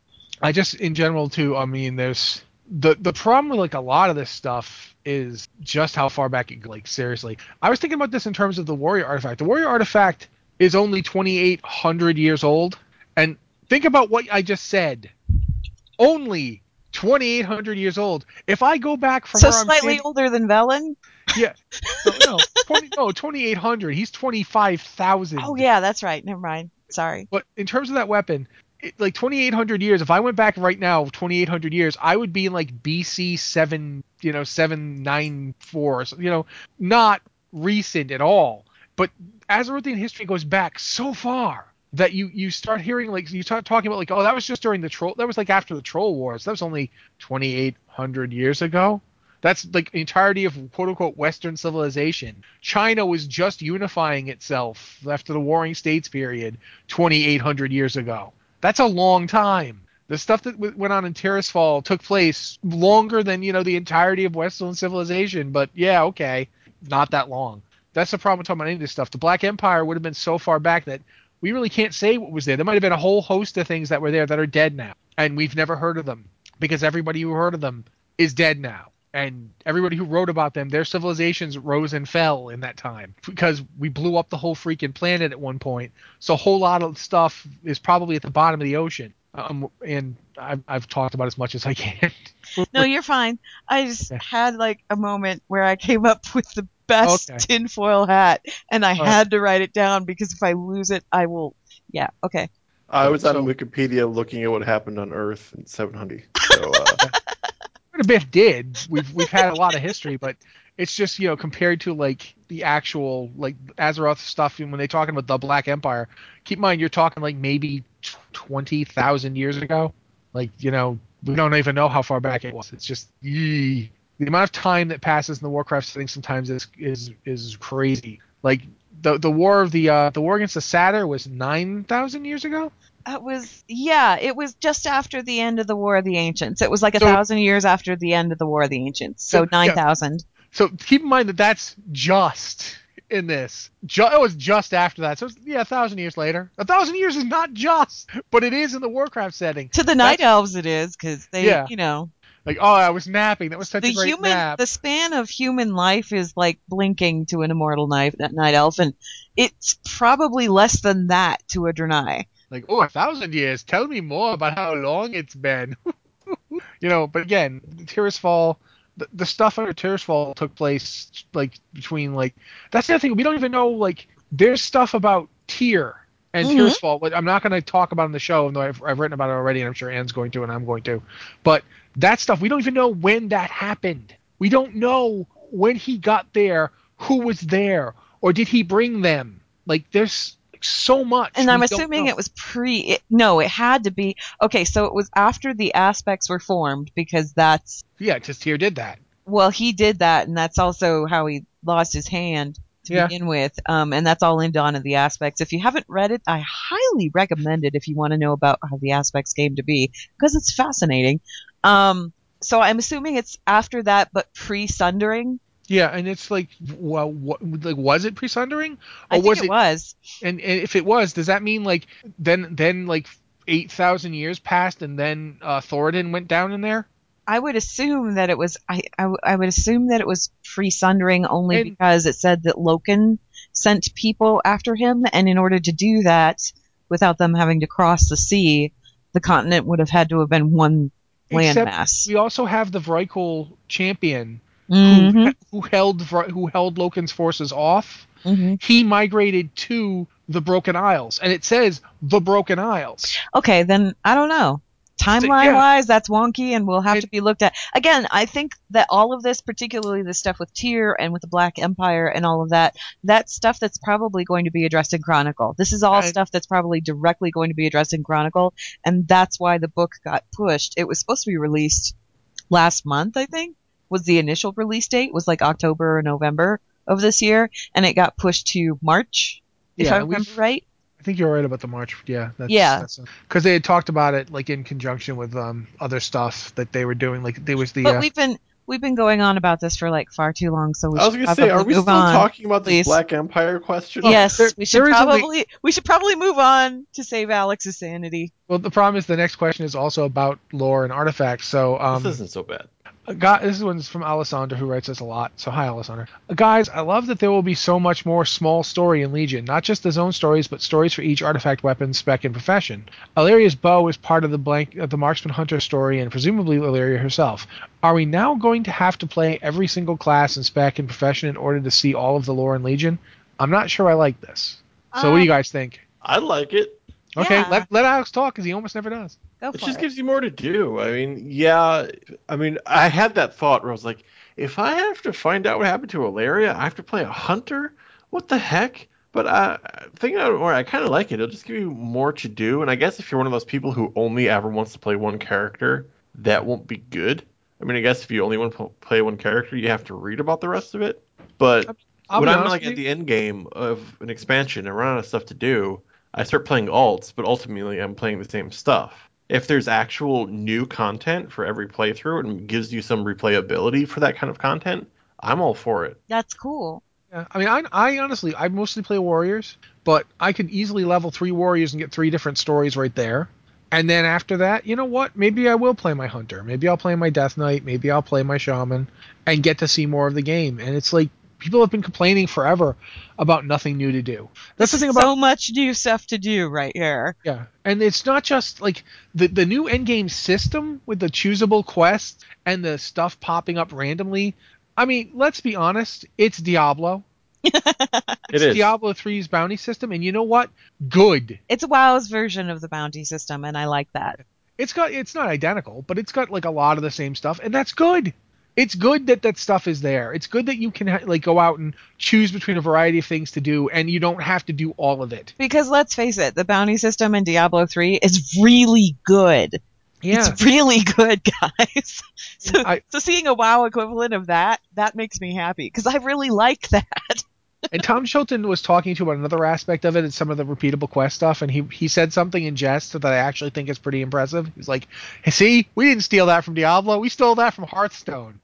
I just in general too. I mean, there's the the problem with like a lot of this stuff is just how far back it like seriously. I was thinking about this in terms of the warrior artifact. The warrior artifact is only 2,800 years old, and think about what I just said. Only 2,800 years old. If I go back from So slightly standing- older than Velen? yeah, no, no, 20, no, 2,800. He's 25,000. Oh yeah, that's right. Never mind. Sorry. But in terms of that weapon, it, like 2,800 years, if I went back right now, 2,800 years, I would be in like BC 7, you know, 794, so, you know, not recent at all. But Azerothian history goes back so far that you you start hearing like you start talking about like oh that was just during the troll that was like after the troll wars. That was only 2800 years ago. That's like entirety of quote unquote western civilization. China was just unifying itself after the warring states period 2800 years ago. That's a long time. The stuff that w- went on in Tirisfal took place longer than you know the entirety of western civilization but yeah okay not that long. That's the problem with talking about any of this stuff. The black empire would have been so far back that we really can't say what was there. There might have been a whole host of things that were there that are dead now, and we've never heard of them because everybody who heard of them is dead now. And everybody who wrote about them, their civilizations rose and fell in that time because we blew up the whole freaking planet at one point. So a whole lot of stuff is probably at the bottom of the ocean. Um, and I've, I've talked about as much as I can. No, you're fine. I just had like a moment where I came up with the best Okay. tinfoil hat, and I right. had to write it down because if I lose it, I will. Yeah. Okay. I was on So- Wikipedia looking at what happened on Earth in 700. So uh, quite a bit did. We've we've had a lot of history, but it's just you know compared to like the actual like Azeroth stuff. And when they're talking about the Black Empire, keep in mind you're talking like maybe tw- twenty thousand years ago. Like you know we don't even know how far back it was. It's just yee. The amount of time that passes in the Warcraft setting sometimes is is is crazy. Like the the war of the uh, the war against the Satyr was nine thousand years ago. That was yeah. It was just after the end of the War of the Ancients. It was like a So- thousand years after the end of the War of the Ancients. So So, yeah. nine thousand. So keep in mind that that's just in this. Ju- it was just after that. So yeah, a thousand years later. A thousand years is not just, but it is in the Warcraft setting. To the night elves, it is because they, Yeah. you know, Like, oh, I was napping. That was such the a great human, nap. the span of human life is like blinking to an immortal night, night elf, and it's probably less than that to a Draenei. Like, oh, a thousand years. Tell me more about how long it's been. you know, but again, Tirisfal, the, the stuff under Tirisfal took place like between like that's the other thing. We don't even know like there's stuff about Tyr and Mhm. But I'm not going to talk about in the show, though I've, I've written about it already, and I'm sure Anne's going to, and I'm going to. But that stuff we don't even know when that happened. We don't know when he got there, who was there, or did he bring them? Like there's so much. And I'm assuming it was pre. It, no, it had to be. Okay, so it was after the aspects were formed because that's Yeah, because Tyr did that. well, he did that, and that's also how he lost his hand to Yeah. begin with. Um, and that's all in Dawn of the Aspects. If you haven't read it, I highly recommend it if you want to know about how the Aspects came to be because it's fascinating. Um, so I'm assuming it's after that, but pre-sundering. Yeah, and it's like, well, what, like was it pre-sundering, I or think was it, it? was. And, and if it was, does that mean like then then like eight thousand years passed and then uh, Thoradin went down in there? I would assume that it was I, I, I would assume that it was free sundering only And- because it said that Loken sent people after him, and in order to do that without them having to cross the sea, the continent would have had to have been one landmass. we also have the Vrykul champion Mhm, who, who held who held Loken's forces off. mhm. He migrated to the Broken Isles, and it says the Broken Isles. Okay, then I don't know. Timeline yeah. wise, that's wonky and will have It- to be looked at. Again, I think that all of this, particularly the stuff with Tyr and with the Black Empire and all of that, that's stuff that's probably going to be addressed in Chronicle. This is all stuff that's probably directly going to be addressed in Chronicle, and that's why the book got pushed. It was supposed to be released last month, I think, was the initial release date, was like October or November of this year, and it got pushed to March, if Yeah, I remember right. I think you're right about the March. Yeah. That's, Yeah. Because they had talked about it like in conjunction with um, other stuff that they were doing. Like there was the. But uh, we've been we've been going on about this for like far too long, so we I was should gonna say, are we still on. talking about please. this Black Empire question? yes, there- we should there is only- probably we should probably move on to save Alex's sanity. well, the problem is the next question is also about lore and artifacts. So um, this isn't so bad. A guy, this one's from Alessandra, who writes us a lot. So hi, Alessandra. Uh, Guys, I love that there will be so much more small story in Legion, not just the zone stories, but stories for each artifact, weapon, spec, and profession. Alleria's bow is part of the blank, uh, the marksman hunter story, and presumably Alleria herself. Are we now going to have to play every single class and spec and profession in order to see all of the lore in Legion? I'm not sure I like this. So what do you Um, guys think? I like it. Okay, yeah. let, let Alex talk because he almost never does. Go It just it. gives you more to do. I mean, yeah. I mean, I had that thought where I was like, if I have to find out what happened to Alleria, I have to play a hunter. What the heck? But uh, thinking about it more, I kind of like it. It'll just give you more to do. And I guess if you're one of those people who only ever wants to play one character, that won't be good. I mean, I guess if you only want to play one character, you have to read about the rest of it. But I'll when I'm like at the end game of an expansion and run out of stuff to do, I start playing alts, but ultimately I'm playing the same stuff. If there's actual new content for every playthrough and gives you some replayability for that kind of content, I'm all for it. That's cool. Yeah, I mean, I, I honestly, I mostly play warriors, but I could easily level three warriors and get three different stories right there. And then after that, you know what? Maybe I will play my hunter. Maybe I'll play my death knight. Maybe I'll play my shaman, and get to see more of the game. And it's like people have been complaining forever about nothing new to do. That's the thing about so much new stuff to do right here. yeah, and it's not just like the the new endgame system with the choosable quests and the stuff popping up randomly. I mean, let's be honest, it's Diablo. It It's. Diablo 3's bounty system, and you know what? Good. It's a WoW's version of the bounty system, and I like that. It's got it's not identical, but it's got like a lot of the same stuff, and that's good. It's good that that stuff is there. It's good that you can ha- like go out and choose between a variety of things to do, and you don't have to do all of it. Because let's face it, the bounty system in Diablo 3 is really good. Yeah, It's really good, guys. So, I- so seeing a WoW equivalent of that, that makes me happy because I really like that. and Tom Chilton was talking to about another aspect of it and some of the repeatable quest stuff, and he he said something in jest that I actually think is pretty impressive. He's like, hey, "See, we didn't steal that from Diablo. We stole that from Hearthstone."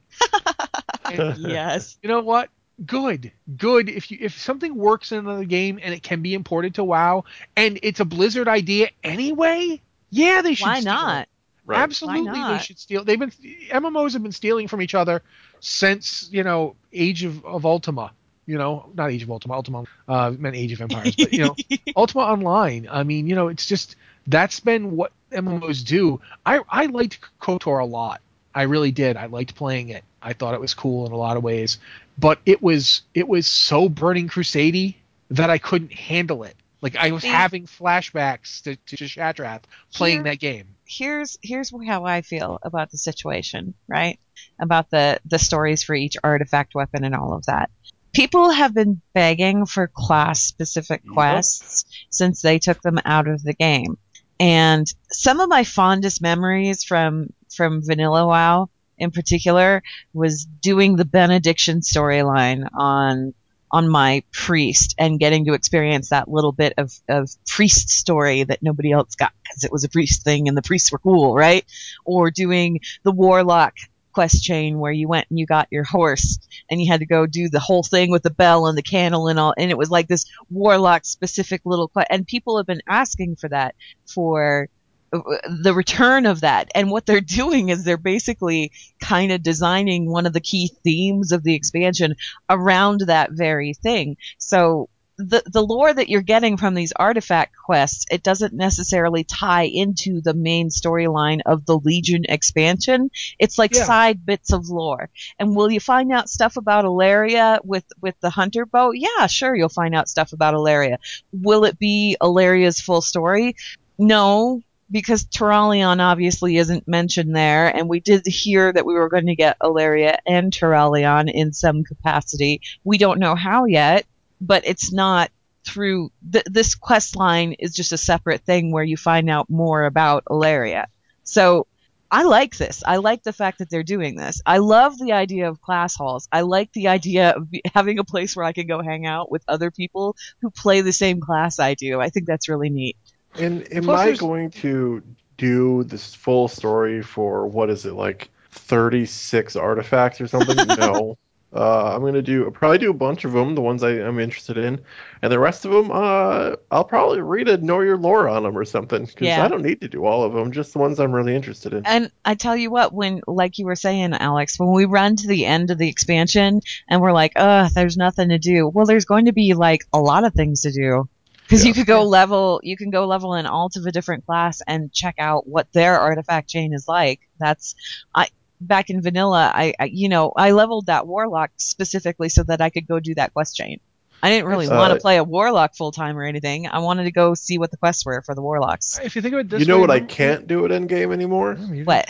And yes. you know what? Good, good. If you if something works in another game and it can be imported to WoW, and it's a Blizzard idea anyway, yeah, they should. Why steal not? Right. Absolutely, Why they should steal. They've been MMOs have been stealing from each other since you know Age of, of Ultima. You know, not Age of Ultima. Ultima uh, meant Age of Empires, but you know, Ultima Online. I mean, you know, it's just that's been what MMOs do. I I liked KOTOR a lot. I really did. I liked playing it. I thought it was cool in a lot of ways, but it was it was so Burning crusady that I couldn't handle it. Like I was having flashbacks to, to Shattrath playing Here- that game. here's here's how I feel about the situation, right? About the the stories for each artifact weapon and all of that. People have been begging for class specific Yep. quests since they took them out of the game. And some of my fondest memories from from Vanilla WoW in particular was doing the benediction storyline on on my priest and getting to experience that little bit of, of priest story that nobody else got because it was a priest thing and the priests were cool, right? Or doing the warlock quest chain where you went and you got your horse and you had to go do the whole thing with the bell and the candle and all and it was like this warlock specific little quest and people have been asking for that for the return of that. And what they're doing is they're basically kind of designing one of the key themes of the expansion around that very thing. So the the lore that you're getting from these artifact quests, it doesn't necessarily tie into the main storyline of the Legion expansion. It's like Yeah. side bits of lore. And will you find out stuff about Alleria with with the hunter bow? Yeah, sure, you'll find out stuff about Alleria. Will it be Alleria's full story? No, because Turalyon obviously isn't mentioned there, and we did hear that we were going to get Alleria and Turalyon in some capacity. We don't know how yet, but it's not through th- this quest line is just a separate thing where you find out more about Alleria. So I like this. I like the fact that they're doing this. I love the idea of class halls. I like the idea of be- having a place where I can go hang out with other people who play the same class I do. I think that's really neat. And am Plus I there's- going to do this full story for what is it like 36 artifacts or something? no. Uh, I'm gonna do probably do a bunch of them, the ones I, I'm interested in, and the rest of them, uh, I'll probably read a know your lore on them or something because Yeah. I don't need to do all of them, just the ones I'm really interested in. And I tell you what, when, like you were saying, Alex, when we run to the end of the expansion and we're like, ugh, there's nothing to do. Well, there's going to be like a lot of things to do. Because you could go level, you can go level an alt of a different class and check out what their artifact chain is like. That's, I, back in vanilla, I, I you know, I leveled that warlock specifically so that I could go do that quest chain. I didn't really Uh, want to play a warlock full time or anything. I wanted to go see what the quests were for the warlocks. If you think about this You know way, what I can't do at endgame anymore? Mm, What?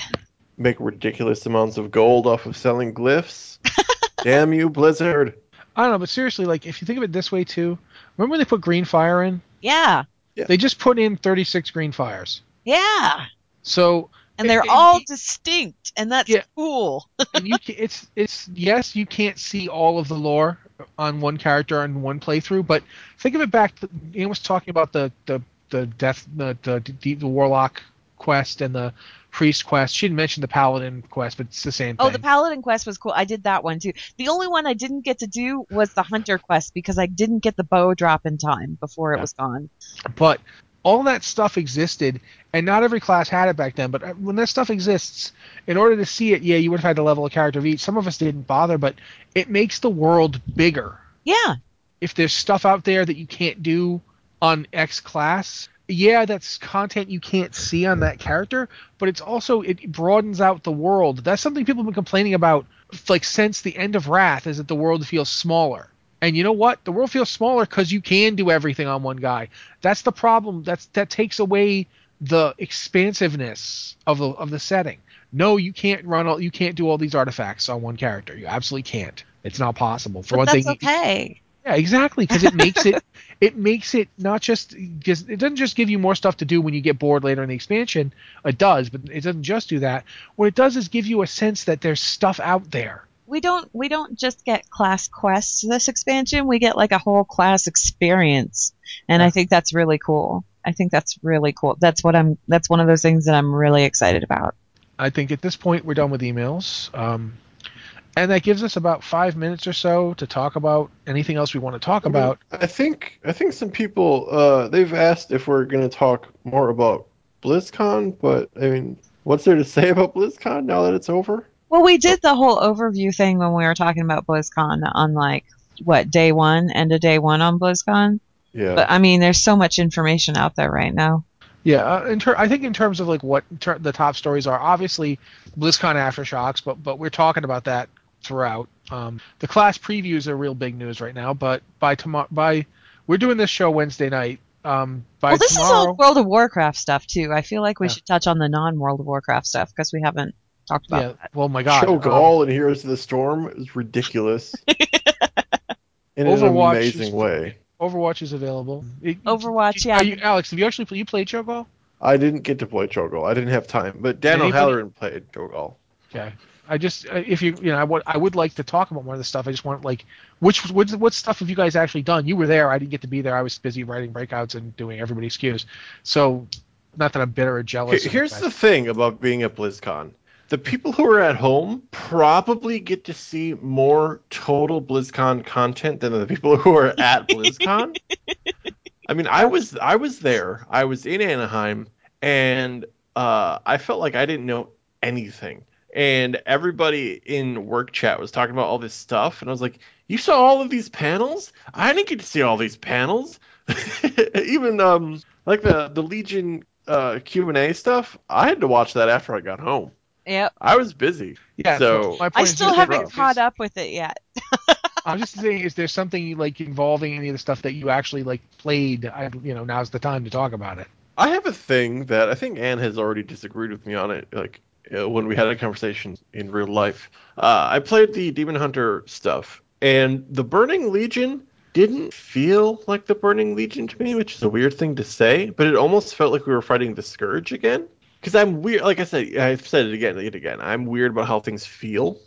Make ridiculous amounts of gold off of selling glyphs. Damn you, Blizzard! I don't know, but seriously, like if you think of it this way too, remember when they put green fire in? Yeah. They just put in 36 green fires. Yeah. So and they're And- all distinct, and that's Yeah. cool. and you ca it's it's yes, you can't see all of the lore on one character on one playthrough, but think of it back. To, Ian was talking about the the the death the the, the, the warlock quest and the priest quest. She didn't mention the paladin quest, but it's the same thing. Oh, the paladin quest was cool. I did that one too. The only one I didn't get to do was the hunter quest because I didn't get the bow drop in time before it Yeah. was gone. But all that stuff existed, and not every class had it back then. But uh, when that stuff exists, in order to see it, yeah, you would have had to level a character of each. Some of us didn't bother, but it makes the world bigger. Yeah. If there's stuff out there that you can't do on X class, yeah, that's content you can't see on that character, but it's also it broadens out the world. That's something people have been complaining about like since the end of Wrath is that the world feels smaller. And you know what? The world feels smaller because you can do everything on one guy. That's the problem. That's that takes away the expansiveness of the of the setting. No, you can't run all. You can't do all these artifacts on one character. You absolutely can't. It's not possible. For But one that's thing, okay. Yeah, exactly, because it makes it it makes it not just because it doesn't just give you more stuff to do when you get bored later in the expansion. It does, but it doesn't just do that. What it does is give you a sense that there's stuff out there. We don't we don't just get class quests this expansion. We get like a whole class experience, and I think that's really cool. I think that's really cool. That's what I'm. That's one of those things that I'm really excited about. I think at this point we're done with emails, um, and that gives us about five minutes or so to talk about anything else we want to talk I mean, about. I think I think some people uh, they've asked if we're going to talk more about BlizzCon, but I mean, what's there to say about BlizzCon now that it's over? Well, we did the whole overview thing when we were talking about BlizzCon on like what day one, end of day one on BlizzCon. Yeah. But I mean, there's so much information out there right now. Yeah, uh, in ter- I think in terms of like what ter- the top stories are, obviously BlizzCon aftershocks, but but we're talking about that throughout. Um, the class previews are real big news right now, but by tomorrow, by we're doing this show Wednesday night. Um, by well, this tomorrow, is all World of Warcraft stuff too. I feel like we Yeah. should touch on the non-World of Warcraft stuff because we haven't talked about yeah. that. Well, my God, um, Cho'Gall and Heroes of the Storm is ridiculous. In an amazing is- way. Overwatch is available. It- Overwatch, yeah. Are you, Alex, have you actually you played Cho'Gall? I didn't get to play Cho'Gall. I didn't have time. But Dan Anybody- O'Halloran played Cho'Gall. Okay. I just uh, if you you know I would I would like to talk about more of the stuff. I just want like which what what stuff have you guys actually done? You were there. I didn't get to be there. I was busy writing breakouts and doing everybody's cues. So not that I'm bitter or jealous. Here- Here's the thing about being at BlizzCon. The people who are at home probably get to see more total BlizzCon content than the people who are at BlizzCon. I mean, I was I was there. I was in Anaheim, and uh, I felt like I didn't know anything. And everybody in work chat was talking about all this stuff, and I was like, "You saw all of these panels? I didn't get to see all these panels. Even um, like the the Legion uh, Q and A stuff, I had to watch that after I got home. Yep. I was busy. Yeah. So- my point I still haven't rough. caught up with it yet. I'm just saying, is there something like involving any of the stuff that you actually like played? I, you know, now's the time to talk about it. I have a thing that I think Anne has already disagreed with me on it, like when we had a conversation in real life. Uh, I played the Demon Hunter stuff, and the Burning Legion didn't feel like the Burning Legion to me, which is a weird thing to say, but it almost felt like we were fighting the Scourge again. Because I'm weird, like I said, I've said it again and again. I'm weird about how things feel.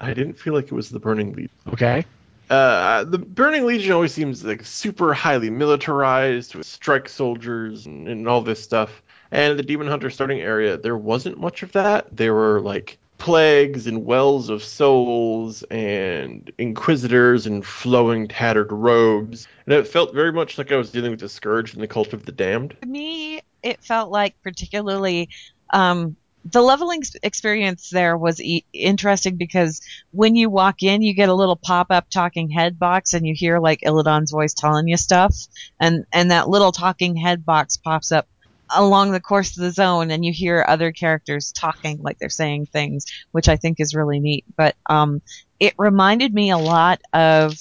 I didn't feel like it was the Burning Legion. Okay. Uh, the Burning Legion always seems like super highly militarized with strike soldiers and, and all this stuff. And the Demon Hunter starting area, there wasn't much of that. There were like plagues and wells of souls and inquisitors and flowing tattered robes. And it felt very much like I was dealing with the Scourge and the Cult of the Damned. To me, it felt like particularly um, the leveling experience there was e- interesting because when you walk in, you get a little pop-up talking head box, and you hear like Illidan's voice telling you stuff, and and that little talking head box pops up along the course of the zone, and you hear other characters talking like they're saying things, which I think is really neat. But um, it reminded me a lot of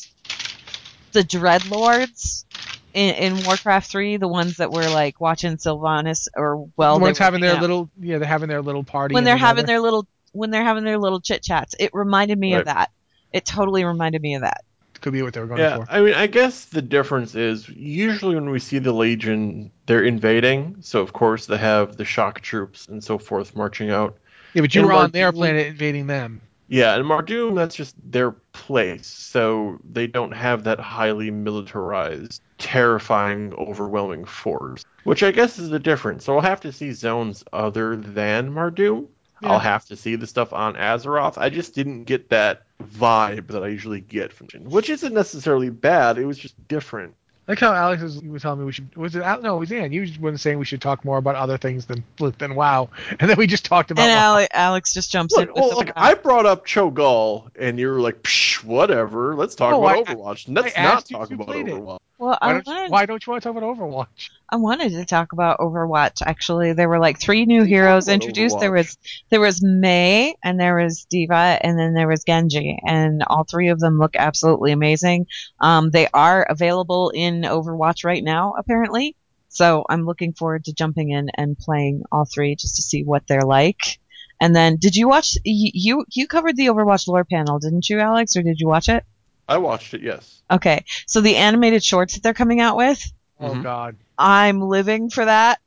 the Dreadlords in, in Warcraft 3, the ones that were like watching Sylvanas or well, the they ones were having their hanging out- little, yeah, they're having their little party when they're having together. their little when they're having their little chit chats. It reminded me of that. It totally reminded me of that. Could be what they were going Yeah, for. I mean, I guess the difference is usually when we see the Legion, they're invading. So, of course, they have the shock troops and so forth marching out. Yeah, but you and were on their planet invading them. Yeah, and Mardum, that's just their place. So they don't have that highly militarized, terrifying, overwhelming force. Which I guess is the difference. So I'll have to see zones other than Mardum. Yeah. I'll have to see the stuff on Azeroth. I just didn't get that vibe that I usually get from Jin, which isn't necessarily bad. It was just different. Like how Alex was, was telling me we should was it no it was Ann. You were saying we should talk more about other things than than WoW, and then we just talked about And WoW. Ale- Alex just jumps in. Look, With well, the look. I brought up Cho'Gall, and you were like, Psh, whatever. Let's talk Oh, about I- Overwatch. Let's I not talk about played it. Overwatch. Well, why I don't, you, wanted, why don't you want to talk about Overwatch? I wanted to talk about Overwatch. Actually, there were like three new heroes about introduced. There was there was Mei, and there was D.Va, and then there was Genji, and all three of them look absolutely amazing. Um, they are available in Overwatch right now, apparently. So I'm looking forward to jumping in and playing all three just to see what they're like. And then, did you watch? You you, you covered the Overwatch lore panel, didn't you, Alex? Or did you watch it? I watched it, yes. Okay, so the animated shorts that they're coming out with, Oh Mhm. God! I'm living for that.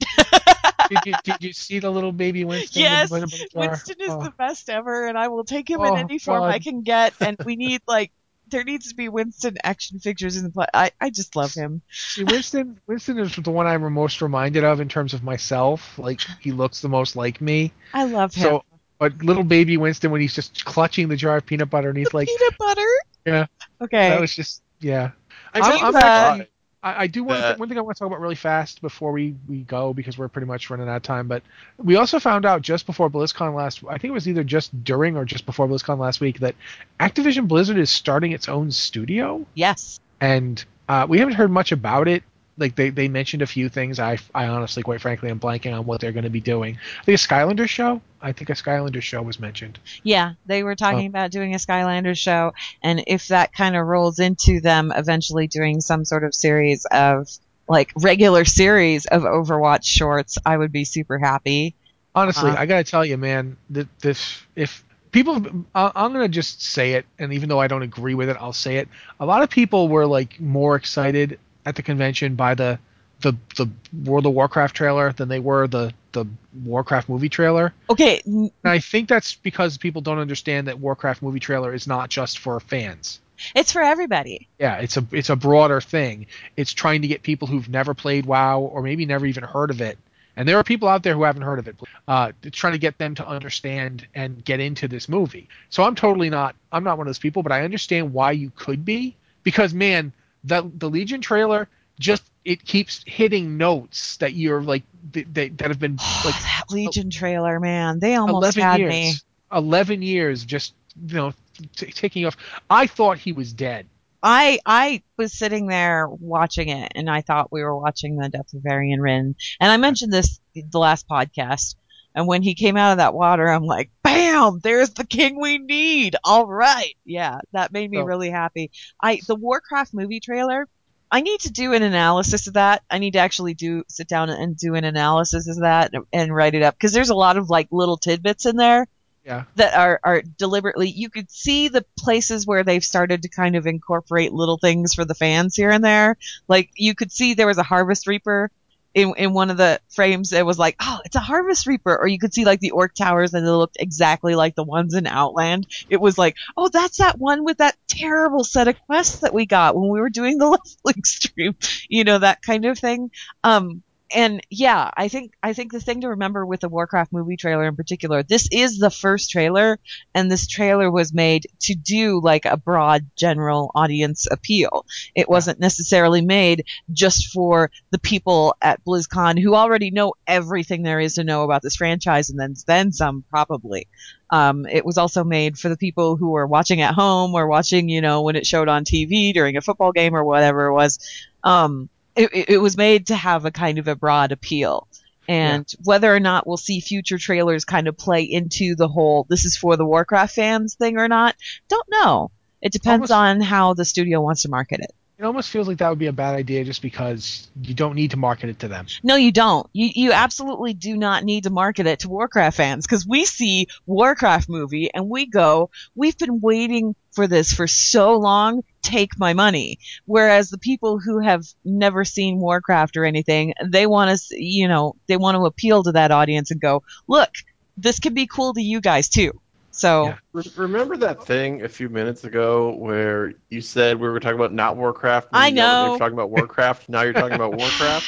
Did you, did you see the little baby Winston? Yes, with the little jar? Winston is Oh. the best ever, and I will take him Oh, in any form I can get. And we need like there needs to be Winston action figures in the play. I I just love him. See, Winston, Winston is the one I'm most reminded of in terms of myself. Like he looks the most like me. I love him. So, but little baby Winston when he's just clutching the jar of peanut butter and he's like, Peanut butter. Yeah. Okay. that was just yeah. I I'm- I'm that- I, I do want That- to, one thing I want to talk about really fast before we, we go because we're pretty much running out of time. But we also found out just before BlizzCon last, I think it was either just during or just before BlizzCon last week that Activision Blizzard is starting its own studio, yes. and uh, we haven't heard much about it. Like they, they mentioned a few things. I, I honestly, quite frankly, I'm blanking on what they're going to be doing. I think a Skylander show. I think a Skylander show was mentioned. Yeah, they were talking Oh. about doing a Skylander show, and if that kind of rolls into them eventually doing some sort of series of like regular series of Overwatch shorts, I would be super happy. Honestly, Uh, I gotta tell you, man, that this if people, I'm gonna just say it, and even though I don't agree with it, I'll say it. A lot of people were like more excited at the convention by the the the World of Warcraft trailer than they were the the Warcraft movie trailer. Okay, And I think that's because people don't understand that Warcraft movie trailer is not just for fans. it's for everybody. Yeah, it's a it's a broader thing. It's trying to get people who've never played WoW or maybe never even heard of it. And there are people out there who haven't heard of it. Uh, it's trying to get them to understand and get into this movie. So I'm totally not I'm not one of those people, but I understand why you could be because man, the the Legion trailer just it keeps hitting notes that you're like that, that, have been like that Legion trailer, man, they almost 11 had years. me. 11 years just you know t- taking off. I thought he was dead. I I was sitting there watching it, and I thought we were watching the Death of Varian Wrynn. And I mentioned this the last podcast. And when he came out of that water, I'm like, "Bam! There's the king we need." All right, yeah, that made me So- really happy. I the Warcraft movie trailer. I need to do an analysis of that. I need to actually do sit down and do an analysis of that and, and write it up because there's a lot of like little tidbits in there Yeah. that are, are deliberately you could see the places where they've started to kind of incorporate little things for the fans here and there like you could see there was a harvest reaper in, in one of the frames it was like oh it's a harvest reaper. Or you could see like the orc towers and they looked exactly like the ones in outland. It was like oh that's that one with that terrible set of quests that we got when we were doing the leveling stream. You know that kind of thing. Um and yeah, I think I think the thing to remember with the Warcraft movie trailer in particular, this is the first trailer, and this trailer was made to do like a broad general audience appeal. It wasn't necessarily made just for the people at BlizzCon who already know everything there is to know about this franchise, and then then some probably. Um, it was also made for the people who were watching at home or watching, you know, when it showed on TV during a football game or whatever it was. Um, it, it- was made to have a kind of a broad appeal. And whether or not we'll see future trailers kind of play into the whole this is for the Warcraft fans thing or not, don't know. It depends Almost- on how the studio wants to market it. It almost feels like that would be a bad idea just because you don't need to market it to them. No, you don't. You you absolutely do not need to market it to Warcraft fans because we see Warcraft movie and we go, we've been waiting for this for so long. Take my money. Whereas the people who have never seen Warcraft or anything, they want to, you know, they want to appeal to that audience and go, look, this could be cool to you guys too. So Yeah. Re- Remember that thing a few minutes ago where you said we were talking about not Warcraft? and I you yelled at me know. for talking about Warcraft. now you're talking about Warcraft.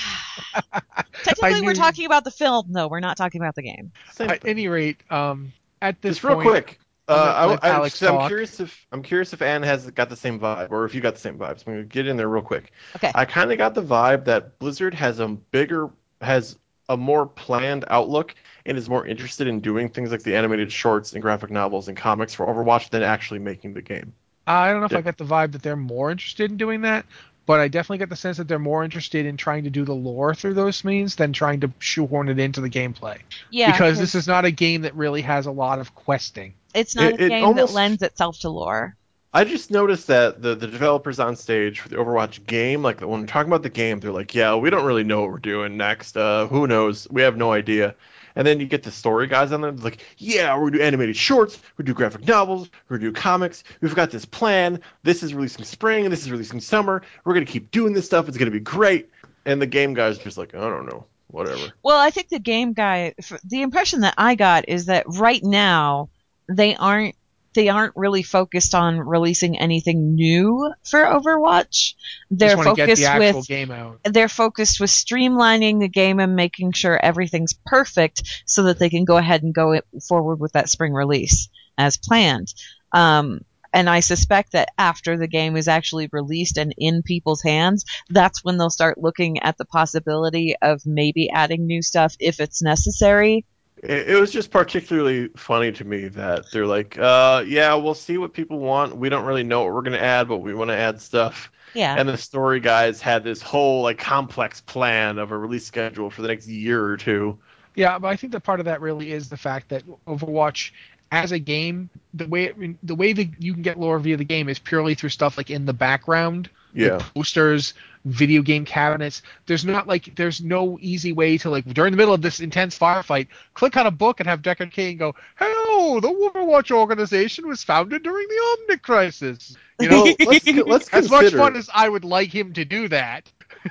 technically, we're talking about the film. No, we're not talking about the game. At any rate, um, at this Just real point, quick. Uh, I'm I, Alex so I'm talk. curious if I'm curious if Anne has got the same vibe, or if you got the same vibes. I'm gonna get in there real quick. Okay. I kind of got the vibe that Blizzard has a bigger, has a more planned outlook, and is more interested in doing things like the animated shorts and graphic novels and comics for Overwatch than actually making the game. I don't know if Yeah. I got the vibe that they're more interested in doing that, but I definitely get the sense that they're more interested in trying to do the lore through those means than trying to shoehorn it into the gameplay. Yeah, because this is not a game that really has a lot of questing. It's not it- a game almost- that lends itself to lore. I just noticed that the, the developers on stage for the Overwatch game, like when we're talking about the game, they're like, "Yeah, we don't really know what we're doing next. Uh, who knows? We have no idea." And then you get the story guys on there, like, "Yeah, we're gonna do animated shorts, we're gonna do graphic novels, we're gonna do comics. We've got this plan. This is releasing spring, and this is releasing summer. We're gonna keep doing this stuff. It's gonna be great." And the game guys are just like, "I don't know, whatever." Well, I think the game guy, the impression that I got is that right now they aren't they aren't really focused on releasing anything new for Overwatch. They're Just want get focused the actual with game out. they're focused with streamlining the game and making sure everything's perfect so that they can go ahead and go forward with that spring release as planned. Um, and I suspect that after the game is actually released and in people's hands, that's when they'll start looking at the possibility of maybe adding new stuff if it's necessary. It, it was just particularly funny to me that they're like, uh, yeah, we'll see what people want. We don't really know what we're going to add, but we want to add stuff. Yeah. And the story guys had this whole like complex plan of a release schedule for the next year or two. Yeah, but I think that part of that really is the fact that Overwatch, as a game, the way the way that you can get lore via the game is purely through stuff like in the background, Yeah. with posters, video game cabinets. There's not like there's no easy way to like during the middle of this intense firefight, click on a book and have Deckard Cain go, "Hello, the Overwatch organization was founded during the Omnic Crisis." You know, let's, let's as much fun as I would like him to do that.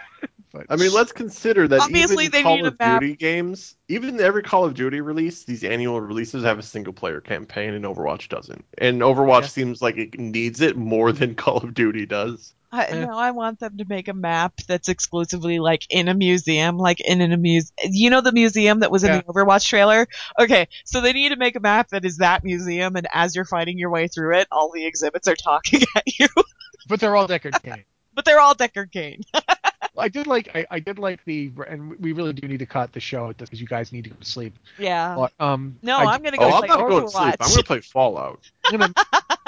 but I mean, let's consider that Obviously, even they Call need a of map. Duty games, even every Call of Duty release, these annual releases have a single player campaign, and Overwatch doesn't. And Overwatch Yeah. seems like it needs it more than Call of Duty does. I, Yeah. No, I want them to make a map that's exclusively like in a museum, like in an amuse. You know the museum that was in Yeah. the Overwatch trailer. Okay, so they need to make a map that is that museum, and as you're fighting your way through it, all the exhibits are talking at you, but they're all Deckard Cain. but they're all Deckard Cain. I did like I, I did like the and we really do need to cut the show because you guys need to go to sleep. Yeah. But, um, no, I, I'm gonna go Oh, I'm play not going to sleep. I'm going to play Fallout. I'm gonna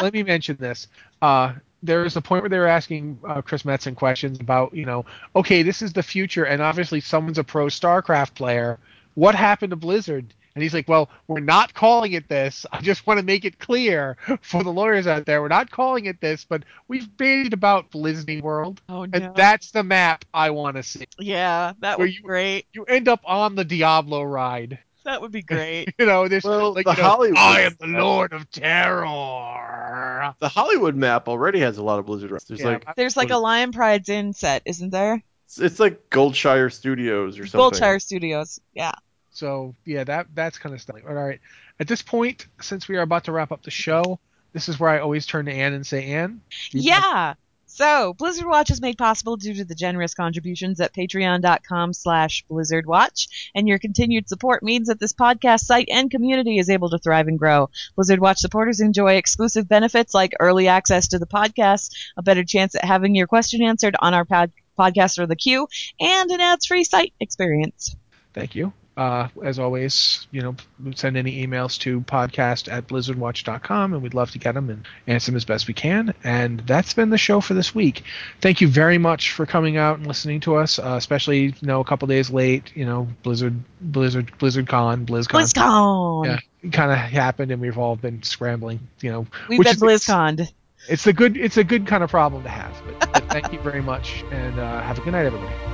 let me mention this. Uh, there's a point where they were asking uh, Chris Metzen questions about, you know, okay, this is the future, and obviously someone's a pro StarCraft player. What happened to Blizzard? And he's like, well, we're not calling it this. I just want to make it clear for the lawyers out there, we're not calling it this, but we've bandied about Blizzard World, Oh and that's the map I want to see. yeah, that Where would be you- great. You end up on the Diablo ride. That would be great. You know, this Well, like the you know, Hollywood- I am the Lord of Terror. The Hollywood map already has a lot of Blizzard. There's Yeah, like There's like a Lion Pride's Inn set, isn't there? it's, it's like Goldshire Studios or something. Goldshire Studios. Yeah. So yeah, that that's kind of stuff. All right. At this point, since we are about to wrap up the show, this is where I always turn to Anne and say, Anne. do you- Yeah. So, Blizzard Watch is made possible due to the generous contributions at patreon.com slash blizzardwatch, and your continued support means that this podcast site and community is able to thrive and grow. Blizzard Watch supporters enjoy exclusive benefits like early access to the podcast, a better chance at having your question answered on our pod- podcast or the queue, and an ads-free site experience. Thank you. Uh, as always, you know, send any emails to podcast at blizzardwatch.com, and we'd love to get them and answer them as best we can. And that's been the show for this week. Thank you very much for coming out and listening to us, uh, especially you know a couple days late. You know, Blizzard, Blizzard, BlizzardCon, BlizzCon. BlizzCon! Yeah, kind of happened, and we've all been scrambling. You know, We've been BlizzCon. it's a good it's a good kind of problem to have. But, but thank you very much, and uh, have a good night, everybody.